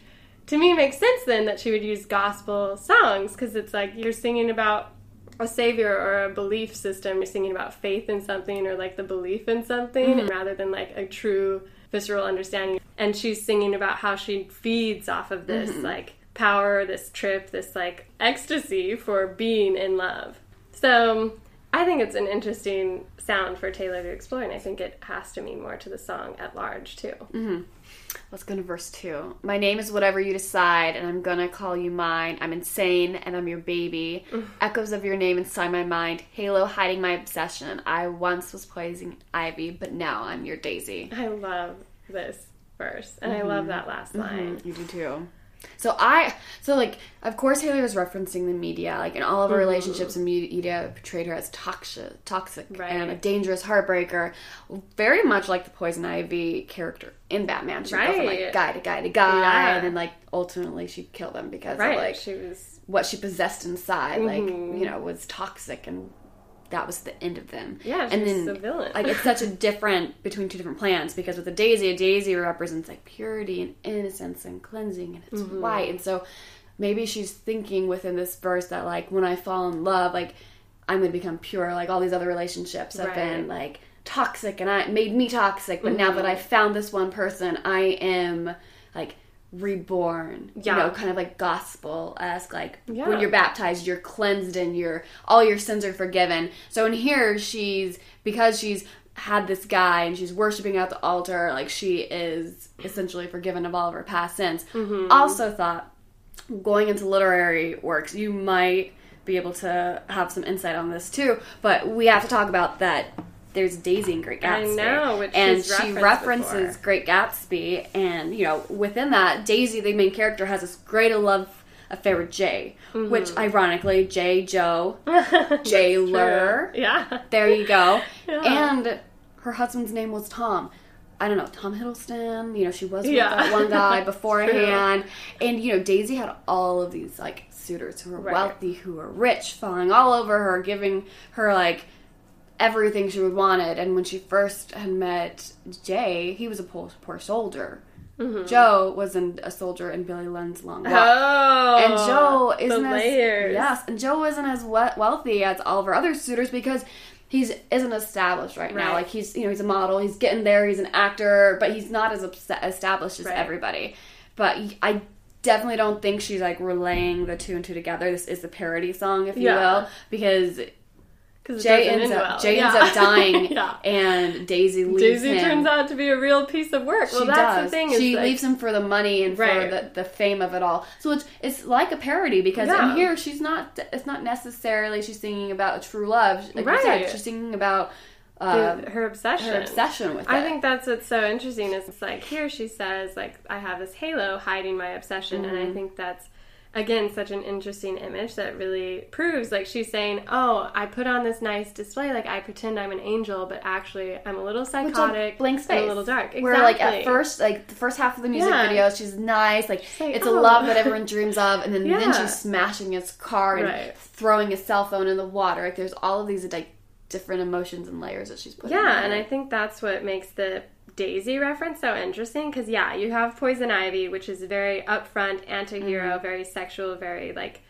to me makes sense then that she would use gospel songs because it's like you're singing about a savior or a belief system. You're singing about faith in something or like the belief in something rather than like a true visceral understanding. And she's singing about how she feeds off of this mm-hmm. like power, this trip, this like ecstasy for being in love. So I think it's an interesting sound for Taylor to explore, and I think it has to mean more to the song at large too. Mm-hmm. Let's go to verse two. My name is whatever you decide, and I'm gonna call you mine. I'm insane, and I'm your baby. Echoes of your name inside my mind. Halo hiding my obsession. I once was poison ivy, but now I'm your daisy. I love this verse, and I love mm-hmm. that last mm-hmm. line. You do too. So I, so like, of course, Haley was referencing the media, like in all of her relationships, and media portrayed her as toxic, toxic, Right. and a dangerous heartbreaker, very much like the Poison Ivy character in Batman. She go from Right. like guy to guy to guy, Yeah. and then like ultimately she'd kill them because Right, of like she was what she possessed inside, like Mm-hmm. you know, was toxic, and that was the end of them. Yeah, and she's then the villain. like it's such a different between two different plants because with the daisy, a daisy represents like purity and innocence and cleansing, and it's Mm-hmm. white, and so maybe she's thinking within this verse that like when I fall in love, like I'm going to become pure. Like all these other relationships have Right. been like toxic and I made me toxic. But now that Mm-hmm. I found this one person, I am like reborn. Yeah. You know, kind of like gospel esque. Like Yeah. when you're baptized, you're cleansed and your all your sins are forgiven. So in here, she's because she's had this guy and she's worshiping at the altar, like she is essentially forgiven of all of her past sins. Mm-hmm. Also thought going into literary works, you might be able to have some insight on this too. But we have to talk about that. There's Daisy in Great I Gatsby, know, which and she references before. Great Gatsby, and you know within that, Daisy, the main character, has this great love affair with Jay, which Mm-hmm. ironically, Jay Joe, Jay Lur, Yeah. there you go, Yeah. and her husband's name was Tom. I don't know, Tom Hiddleston. You know, she was with Yeah. that one guy beforehand, and you know, Daisy had all of these like suitors who were Right. wealthy, who were rich, falling all over her, giving her like everything she would wanted. And when she first had met Jay, he was a poor, poor soldier. Mm-hmm. Joe wasn't a soldier in Billy Lynn's Long Walk. Oh. And Joe isn't as yes, and Joe isn't as we- wealthy as all of our other suitors because he's isn't established right, now. Like he's you know he's a model, he's getting there, he's an actor, but he's not as established as Right. everybody. But I definitely don't think she's like relaying the two and two together. This is a parody song, if you Yeah. will, because Jay ends end up well. Jay Yeah. ends up dying, yeah. and Daisy leaves Daisy him. turns out to be a real piece of work. Well, that's does. the thing. Is she like, leaves him for the money and Right. for the, the fame of it all. So it's it's like a parody because Yeah. in here she's not. It's not necessarily she's singing about true love. Like Right. said, she's singing about uh, her, obsession. her obsession with it. I think that's what's so interesting is it's like here she says like I have this halo hiding my obsession and Mm-hmm. I think that's again such an interesting image that really proves like she's saying oh I put on this nice display like I pretend I'm an angel but actually I'm a little psychotic blank space. a little dark exactly. Where like at first, like the first half of the music Yeah. video, she's nice, like, like, it's oh. a love that everyone dreams of, and then, then Yeah. she's smashing his car and Right. throwing his cell phone in the water. Like there's all of these like different emotions and layers that she's putting. Yeah, and. I think that's what makes the Daisy reference so interesting because yeah, you have Poison Ivy, which is very upfront anti-hero, Mm-hmm. very sexual, very like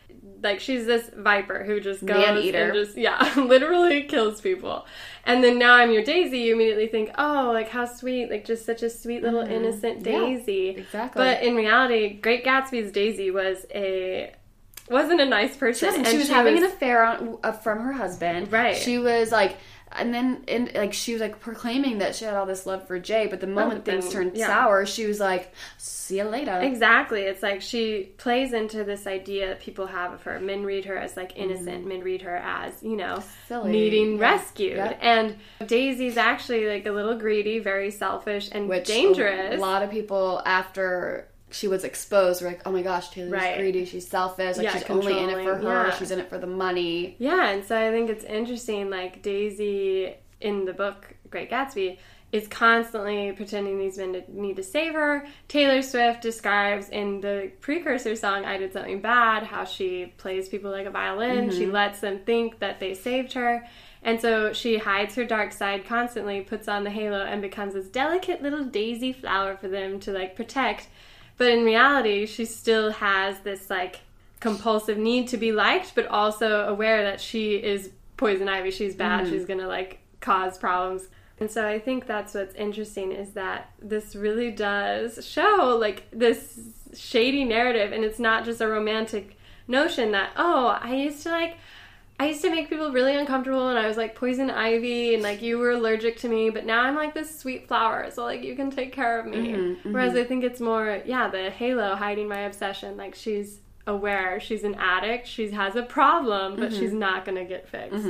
like she's this viper who just goes Man-eater. and just yeah, literally kills people. And then now I'm your Daisy, you immediately think, "Oh, like how sweet, like just such a sweet little innocent Mm-hmm. Yeah, Daisy." exactly. But in reality, Great Gatsby's Daisy was a wasn't a nice person. She and She was having an affair on, uh, from her husband. Right. She was like, and then in like she was like proclaiming that she had all this love for Jay, but the moment but things then- turned yeah. sour, she was like, "See you later." Exactly. It's like she plays into this idea that people have of her. Men read her as like Mm-hmm. innocent. Men read her as, you know, Silly. needing Yeah. rescued. Yep. And Daisy's actually like a little greedy, very selfish, and Which dangerous. A lot of people after she was exposed were like, "Oh my gosh, Taylor's Right. greedy. She's selfish. Like Yeah, she's only in it for her. yeah. She's in it for the money." Yeah, and so I think it's interesting. Like Daisy in the book Great Gatsby is constantly pretending these men to, need to save her. Taylor Swift describes in the precursor song "I Did Something Bad" how she plays people like a violin. She mm-hmm. lets them think that they saved her. And so she hides her dark side constantly, puts on the halo, and becomes this delicate little daisy flower for them to like protect. But in reality, she still has this like compulsive need to be liked, but also aware that she is poison ivy. She's bad. Mm-hmm. She's gonna like cause problems. And so I think that's what's interesting is that this really does show like this shady narrative, and it's not just a romantic notion that oh, I used to like. I used to make people really uncomfortable and I was like poison ivy and like you were allergic to me, but now I'm like this sweet flower, so like you can take care of me. Mm-hmm, mm-hmm. Whereas I think it's more, yeah, the halo hiding my obsession. Like she's aware, she's an addict, she has a problem, but mm-hmm. she's not gonna get fixed.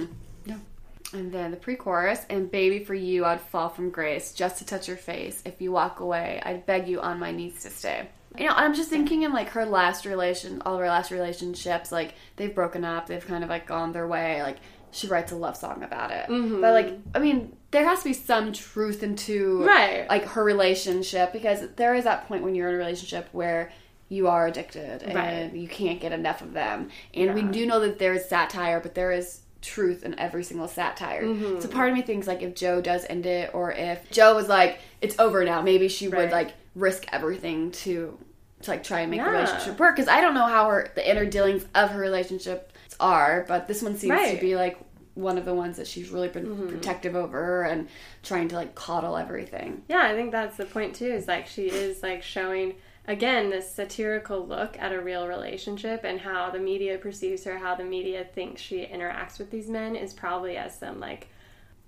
And then the pre-chorus and "Baby for you, I'd fall from grace just to touch your face. If you walk away, I'd beg you on my knees to stay." You know, I'm just thinking in like her last relation, all of her last relationships, like they've broken up, they've kind of like gone their way. Like she writes a love song about it, but like I mean, there has to be some truth into Right. like her relationship because there is that point when you're in a relationship where you are addicted and Right. you can't get enough of them. And we do know that there is satire, but there is truth in every single satire. Mm-hmm. So part of me thinks like if Joe does end it or if Joe was like, it's over now, maybe she would like risk everything to to like try and make the relationship work. Because I don't know how her the inner dealings of her relationship are, but this one seems to be like one of the ones that she's really been Mm-hmm. protective over and trying to like coddle everything. Yeah, I think that's the point too. Is like she is like showing again this satirical look at a real relationship and how the media perceives her, how the media thinks she interacts with these men is probably as some like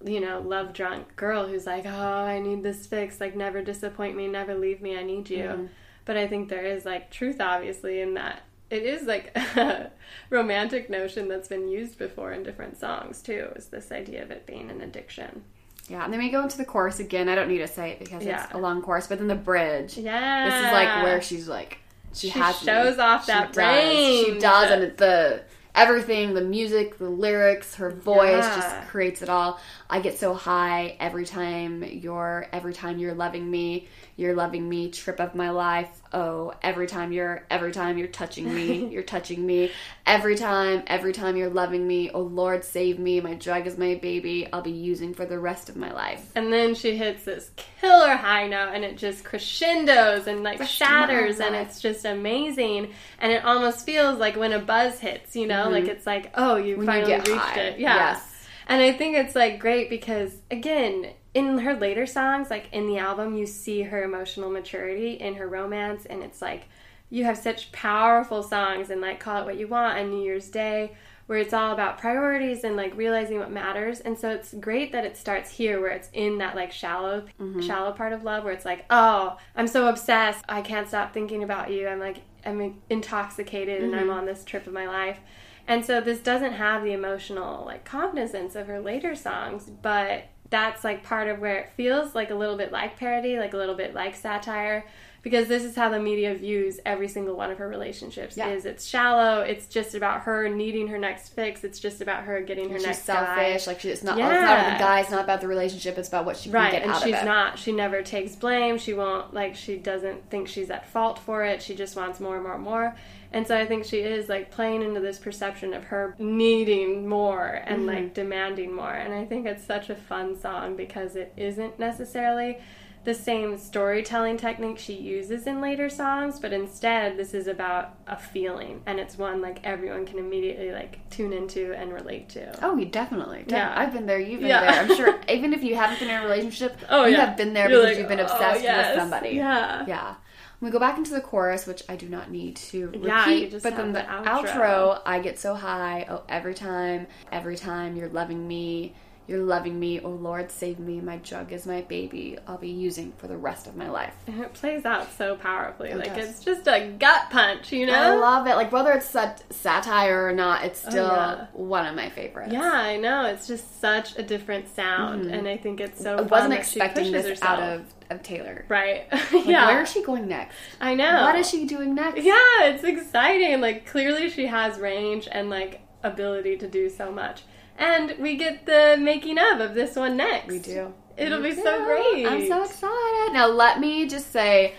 you know love drunk girl who's like, oh, I need this fix. Like never disappoint me, never leave me. I need you. Mm-hmm. But I think there is like truth, obviously, in that it is like a romantic notion that's been used before in different songs too. Is this idea of it being an addiction? Yeah, and then we go into the chorus again. I don't need to say it because Yeah. it's a long chorus, but then the bridge. Yeah, This is like where she's like she, She has me. shows off She that does. She does, and the everything, the music, the lyrics, her voice Yeah. just creates it all. I get so high every time you're every time you're loving me. You're loving me, trip of my life. Oh, every time you're every time you're touching me, you're touching me. Every time, every time you're loving me. Oh Lord, save me. My drug is my baby. I'll be using for the rest of my life. And then she hits this killer high note and it just crescendos and like shatters and it's just amazing. And it almost feels like when a buzz hits, you know, like it's like, oh, you Mm-hmm. When finally get reached high. it. Yeah. Yes. And I think it's like great because again, in her later songs, like in the album, you see her emotional maturity in her romance and it's like you have such powerful songs and like Call It What You Want and New Year's Day where it's all about priorities and like realizing what matters. And so it's great that it starts here where it's in that like shallow mm-hmm. shallow part of love where it's like, "Oh, I'm so obsessed. I can't stop thinking about you. I'm like I'm intoxicated and I'm mm-hmm. on this trip of my life." And so this doesn't have the emotional like cognizance of her later songs, but that's like part of where it feels like a little bit like parody, like a little bit like satire because this is how the media views every single one of her relationships Yeah. is it's shallow it's just about her needing her next fix it's just about her getting her she's next selfish. guy. Like she, it's not. It's not about the guy. It's not about the relationship. It's about what she can get and out she's of it. not she never takes blame she won't like she doesn't think she's at fault for it she just wants more and more and more and so i think she is like playing into this perception of her needing more and Mm-hmm. like demanding more and i think it's such a fun song because it isn't necessarily the same storytelling technique she uses in later songs but instead this is about a feeling and it's one like everyone can immediately like tune into and relate to Oh, you definitely. Yeah. Yeah, I've been there. You've been Yeah. there. I'm sure. Even if you haven't been in a relationship, Oh, you yeah. have been there You're because like, you've been "Oh, obsessed yes." with somebody. Yeah. Yeah. We go back into the chorus, which I do not need to repeat. Yeah, you just but then the have outro. the outro. I get so high. Oh, every time, every time you're loving me, you're loving me. Oh Lord, save me. My jug is my baby. I'll be using for the rest of my life. And it plays out so powerfully. like does. it's just a gut punch, you know? I love it. Like whether it's sat- satire or not, it's still Oh, yeah. one of my favorites. yeah, I know. It's just such a different sound, and I think it's so. Mm-hmm. I wasn't expecting this herself. out of, of Taylor. right. Like, yeah, Where is she going next? I know. What is she doing next? Yeah, it's exciting. Like clearly, she has range and like ability to do so much. And we get the making of of this one next. We do. It'll We be do. so great. I'm so excited. Now let me just say,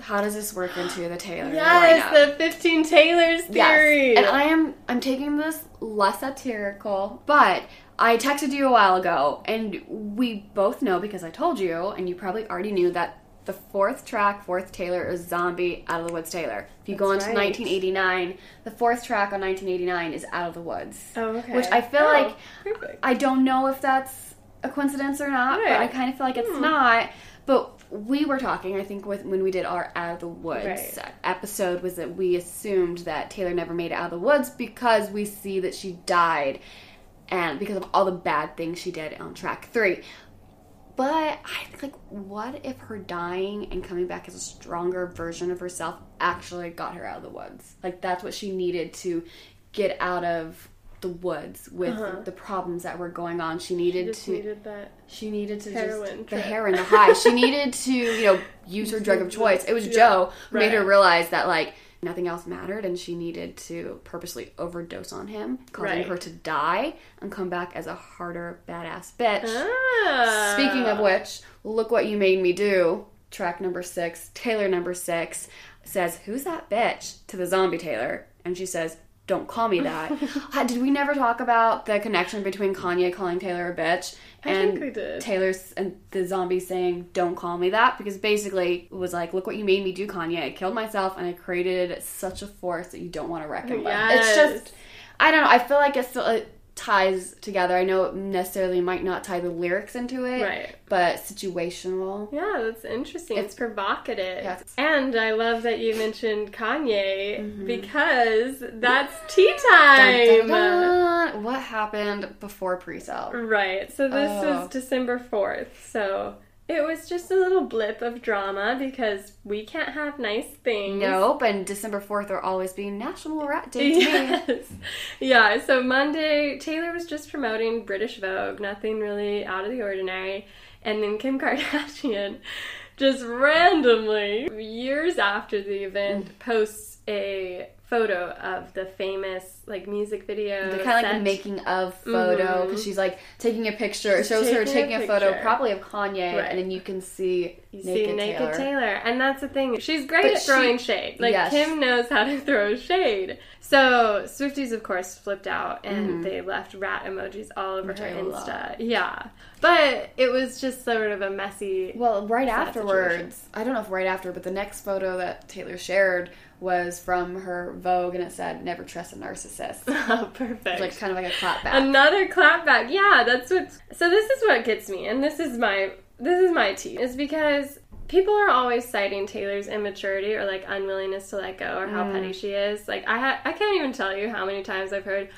how does this work into the Taylor? Yes, lineup? the 15 Taylors theory. Yes. And I am I'm taking this less satirical, but I texted you a while ago, and we both know because I told you, and you probably already knew that the fourth track, fourth Taylor, is Zombie Out of the Woods Taylor. If you go That's into right. 1989, the fourth track on 1989 is Out of the Woods. Oh, okay. Which I feel Oh, like perfect. I don't know if that's a coincidence or not, but I kind of feel like it's Hmm. not. But we were talking, I think, with when we did our Out of the Woods Right. episode, was that we assumed that Taylor never made it out of the woods because we see that she died, and because of all the bad things she did on track three. But I think, like, what if her dying and coming back as a stronger version of herself actually got her out of the woods? Like, that's what she needed to get out of the woods with the problems that were going on. She needed Uh-huh. just to. needed that. She needed to Heroin just the heroin, the high. She needed to, you know, use her drug of choice. It was Yeah, Joe who made her realize that like nothing else mattered, and she needed to purposely overdose on him, causing Right. her to die and come back as a harder, badass bitch. Ah. Speaking of which, look what you made me do. Track number six, Taylor number six says, "Who's that bitch?" to the zombie Taylor, and she says, "Don't call me that." Did we never talk about the connection between Kanye calling Taylor a bitch I and think we did. Taylor's and the zombie saying, "Don't call me that," because basically it was like, "Look what you made me do, Kanye. I killed myself and I created such a force that you don't want to reckon with." It's just, I don't know. I feel like it's still. Uh, ties together. I know it necessarily might not tie the lyrics into it, Right. But situational. Yeah, that's interesting. It's, It's- provocative. Yeah. And I love that you mentioned Kanye Mm-hmm. because that's tea time. Dun, dun, dun. What happened before pre-sale? Right. So this Oh. was December 4th. So it was just a little blip of drama because we can't have nice things. Nope. And December fourth will always be National Rat Day. Yes. Yeah, so Monday, Taylor was just promoting British Vogue, nothing really out of the ordinary. And then Kim Kardashian just randomly, years after the event, posts a photo of the famous like music video. The kind of like the making of photo because mm-hmm. she's like taking a picture. It shows her taking a a, photo, probably of Kanye, Right. and then you can see You naked, see naked Taylor. Taylor. and that's the thing. She's great But at throwing shade. Like Yes. Kim knows how to throw shade. So Swifties, of course, flipped out and Mm-hmm. they left rat emojis all over her I love. Insta. Yeah, but it was just sort of a messy. Well, right afterwards, I don't know if right after, but the next photo that Taylor shared was from her Vogue, and it said "Never trust a narcissist." oh, perfect. like kind of like a clapback. Another clapback. Yeah, that's what. So this is what gets me, and this is my this is my tea. Is because people are always citing Taylor's immaturity or like unwillingness to let go or how Mm. petty she is. Like I ha- I can't even tell you how many times I've heard.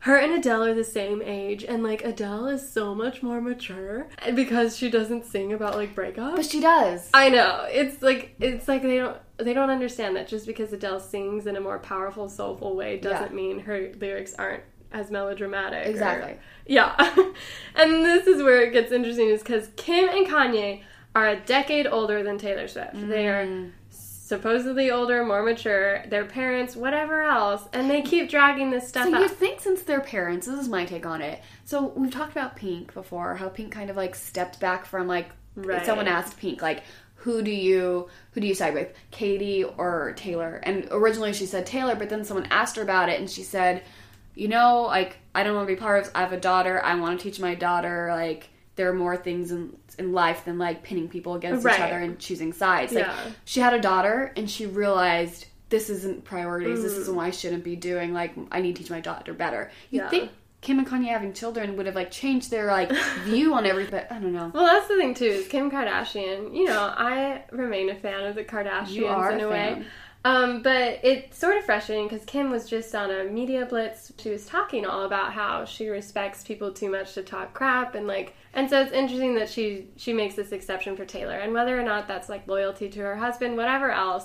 Her and Adele are the same age, and like Adele is so much more mature because she doesn't sing about like breakups. but she does. I know. It's like it's like they don't they don't understand that just because Adele sings in a more powerful, soulful way doesn't Yeah. mean her lyrics aren't as melodramatic. or- Exactly. yeah. and this is where it gets interesting is because Kim and Kanye are a decade older than Taylor Swift. They are Mm. supposedly older, more mature, their parents, whatever else, and they keep dragging this stuff So up. you think since their parents, this is my take on it. So we've talked about Pink before, how Pink kind of like stepped back from like Right. someone asked Pink like who do you who do you side with, Katy or Taylor? And originally she said Taylor, but then someone asked her about it and she said, you know, like I don't want to be part of. I have a daughter. I want to teach my daughter like there are more things in in life than like pinning people against Right. each other and choosing sides. Like Yeah. she had a daughter and she realized this isn't priorities. This isn't mm. what I shouldn't be doing. Like I need to teach my daughter better. You Yeah. think Kim and Kanye having children would have like changed their like view on everything? I don't know. Well, that's the thing too. Is Kim Kardashian? You know, I remain a fan of the Kardashians in a a way. Um, but it's sort of frustrating because Kim was just on a media blitz. She was talking all about how she respects people too much to talk crap, and like, and so it's interesting that she she makes this exception for Taylor, and whether or not that's like loyalty to her husband, whatever else,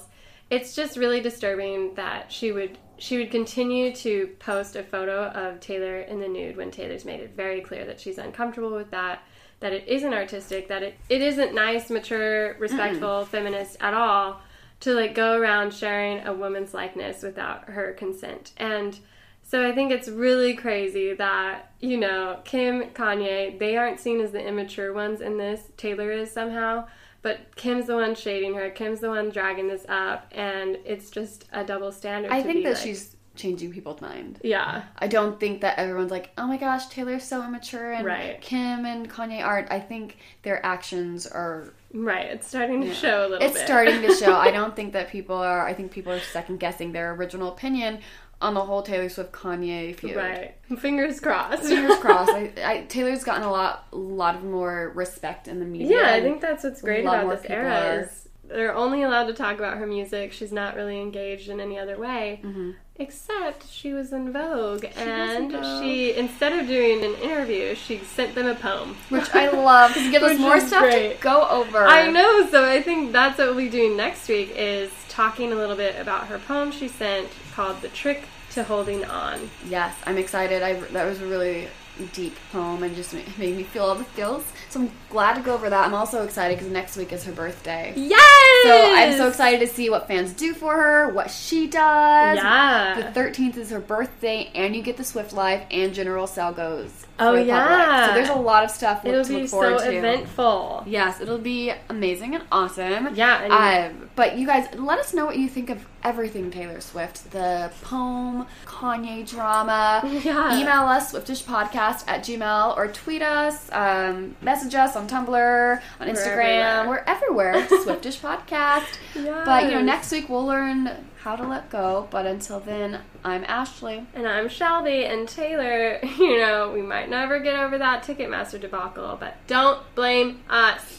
it's just really disturbing that she would she would continue to post a photo of Taylor in the nude when Taylor's made it very clear that she's uncomfortable with that, that it isn't artistic, that it, it isn't nice, mature, respectful, feminist at all to like go around sharing a woman's likeness without her consent. And so I think it's really crazy that, you know, Kim, Kanye, they aren't seen as the immature ones in this. Taylor is somehow. But Kim's the one shading her. Kim's the one dragging this up, and it's just a double standard. I think that like- she's changing people's mind. yeah, I don't think that everyone's like, oh my gosh, Taylor's so immature and Right. Kim and Kanye aren't. I think their actions are. Right. It's starting to show a little bit. It's bit. starting to show. I don't think that people are. I think people are second guessing their original opinion on the whole Taylor Swift Kanye feud. right. Fingers crossed. Fingers crossed. I, I, Taylor's gotten a lot, a lot of more respect in the media. Yeah, I think that's what's great about this era are- is they're only allowed to talk about her music. She's not really engaged in any other way, Mm-hmm. Except she was in Vogue, in and Vogue. she instead of doing an interview, she sent them a poem. which I love because it gives us more stuff great. to go over. I know, so I think that's what we'll be doing next week is talking a little bit about her poem she sent called "The Trick to Holding On." Yes, I'm excited. I that was a really deep poem and just made me feel all the feels. So I'm glad to go over that. I'm also excited because next week is her birthday. Yes. So I'm so excited to see what fans do for her, what she does. Yeah. The 13th is her birthday, and you get the Swift Life and General Sale goes. Oh, for the public. yeah. So there's a lot of stuff It'll to be look so forward to. eventful. Yes, it'll be amazing and awesome. Yeah, Um, but you guys, let us know what you think of everything Taylor Swift. The poem, Kanye drama. Yeah. Email us, SwiftishPodcast at Gmail, or tweet us, um, message us on Tumblr, on Instagram. everywhere. We're everywhere. Swiftish Podcast. But, you know, next week we'll learn how to let go. But until then, I'm Ashley. And I'm Shelby and Taylor. You know, we might never get over that Ticketmaster debacle, but don't blame us.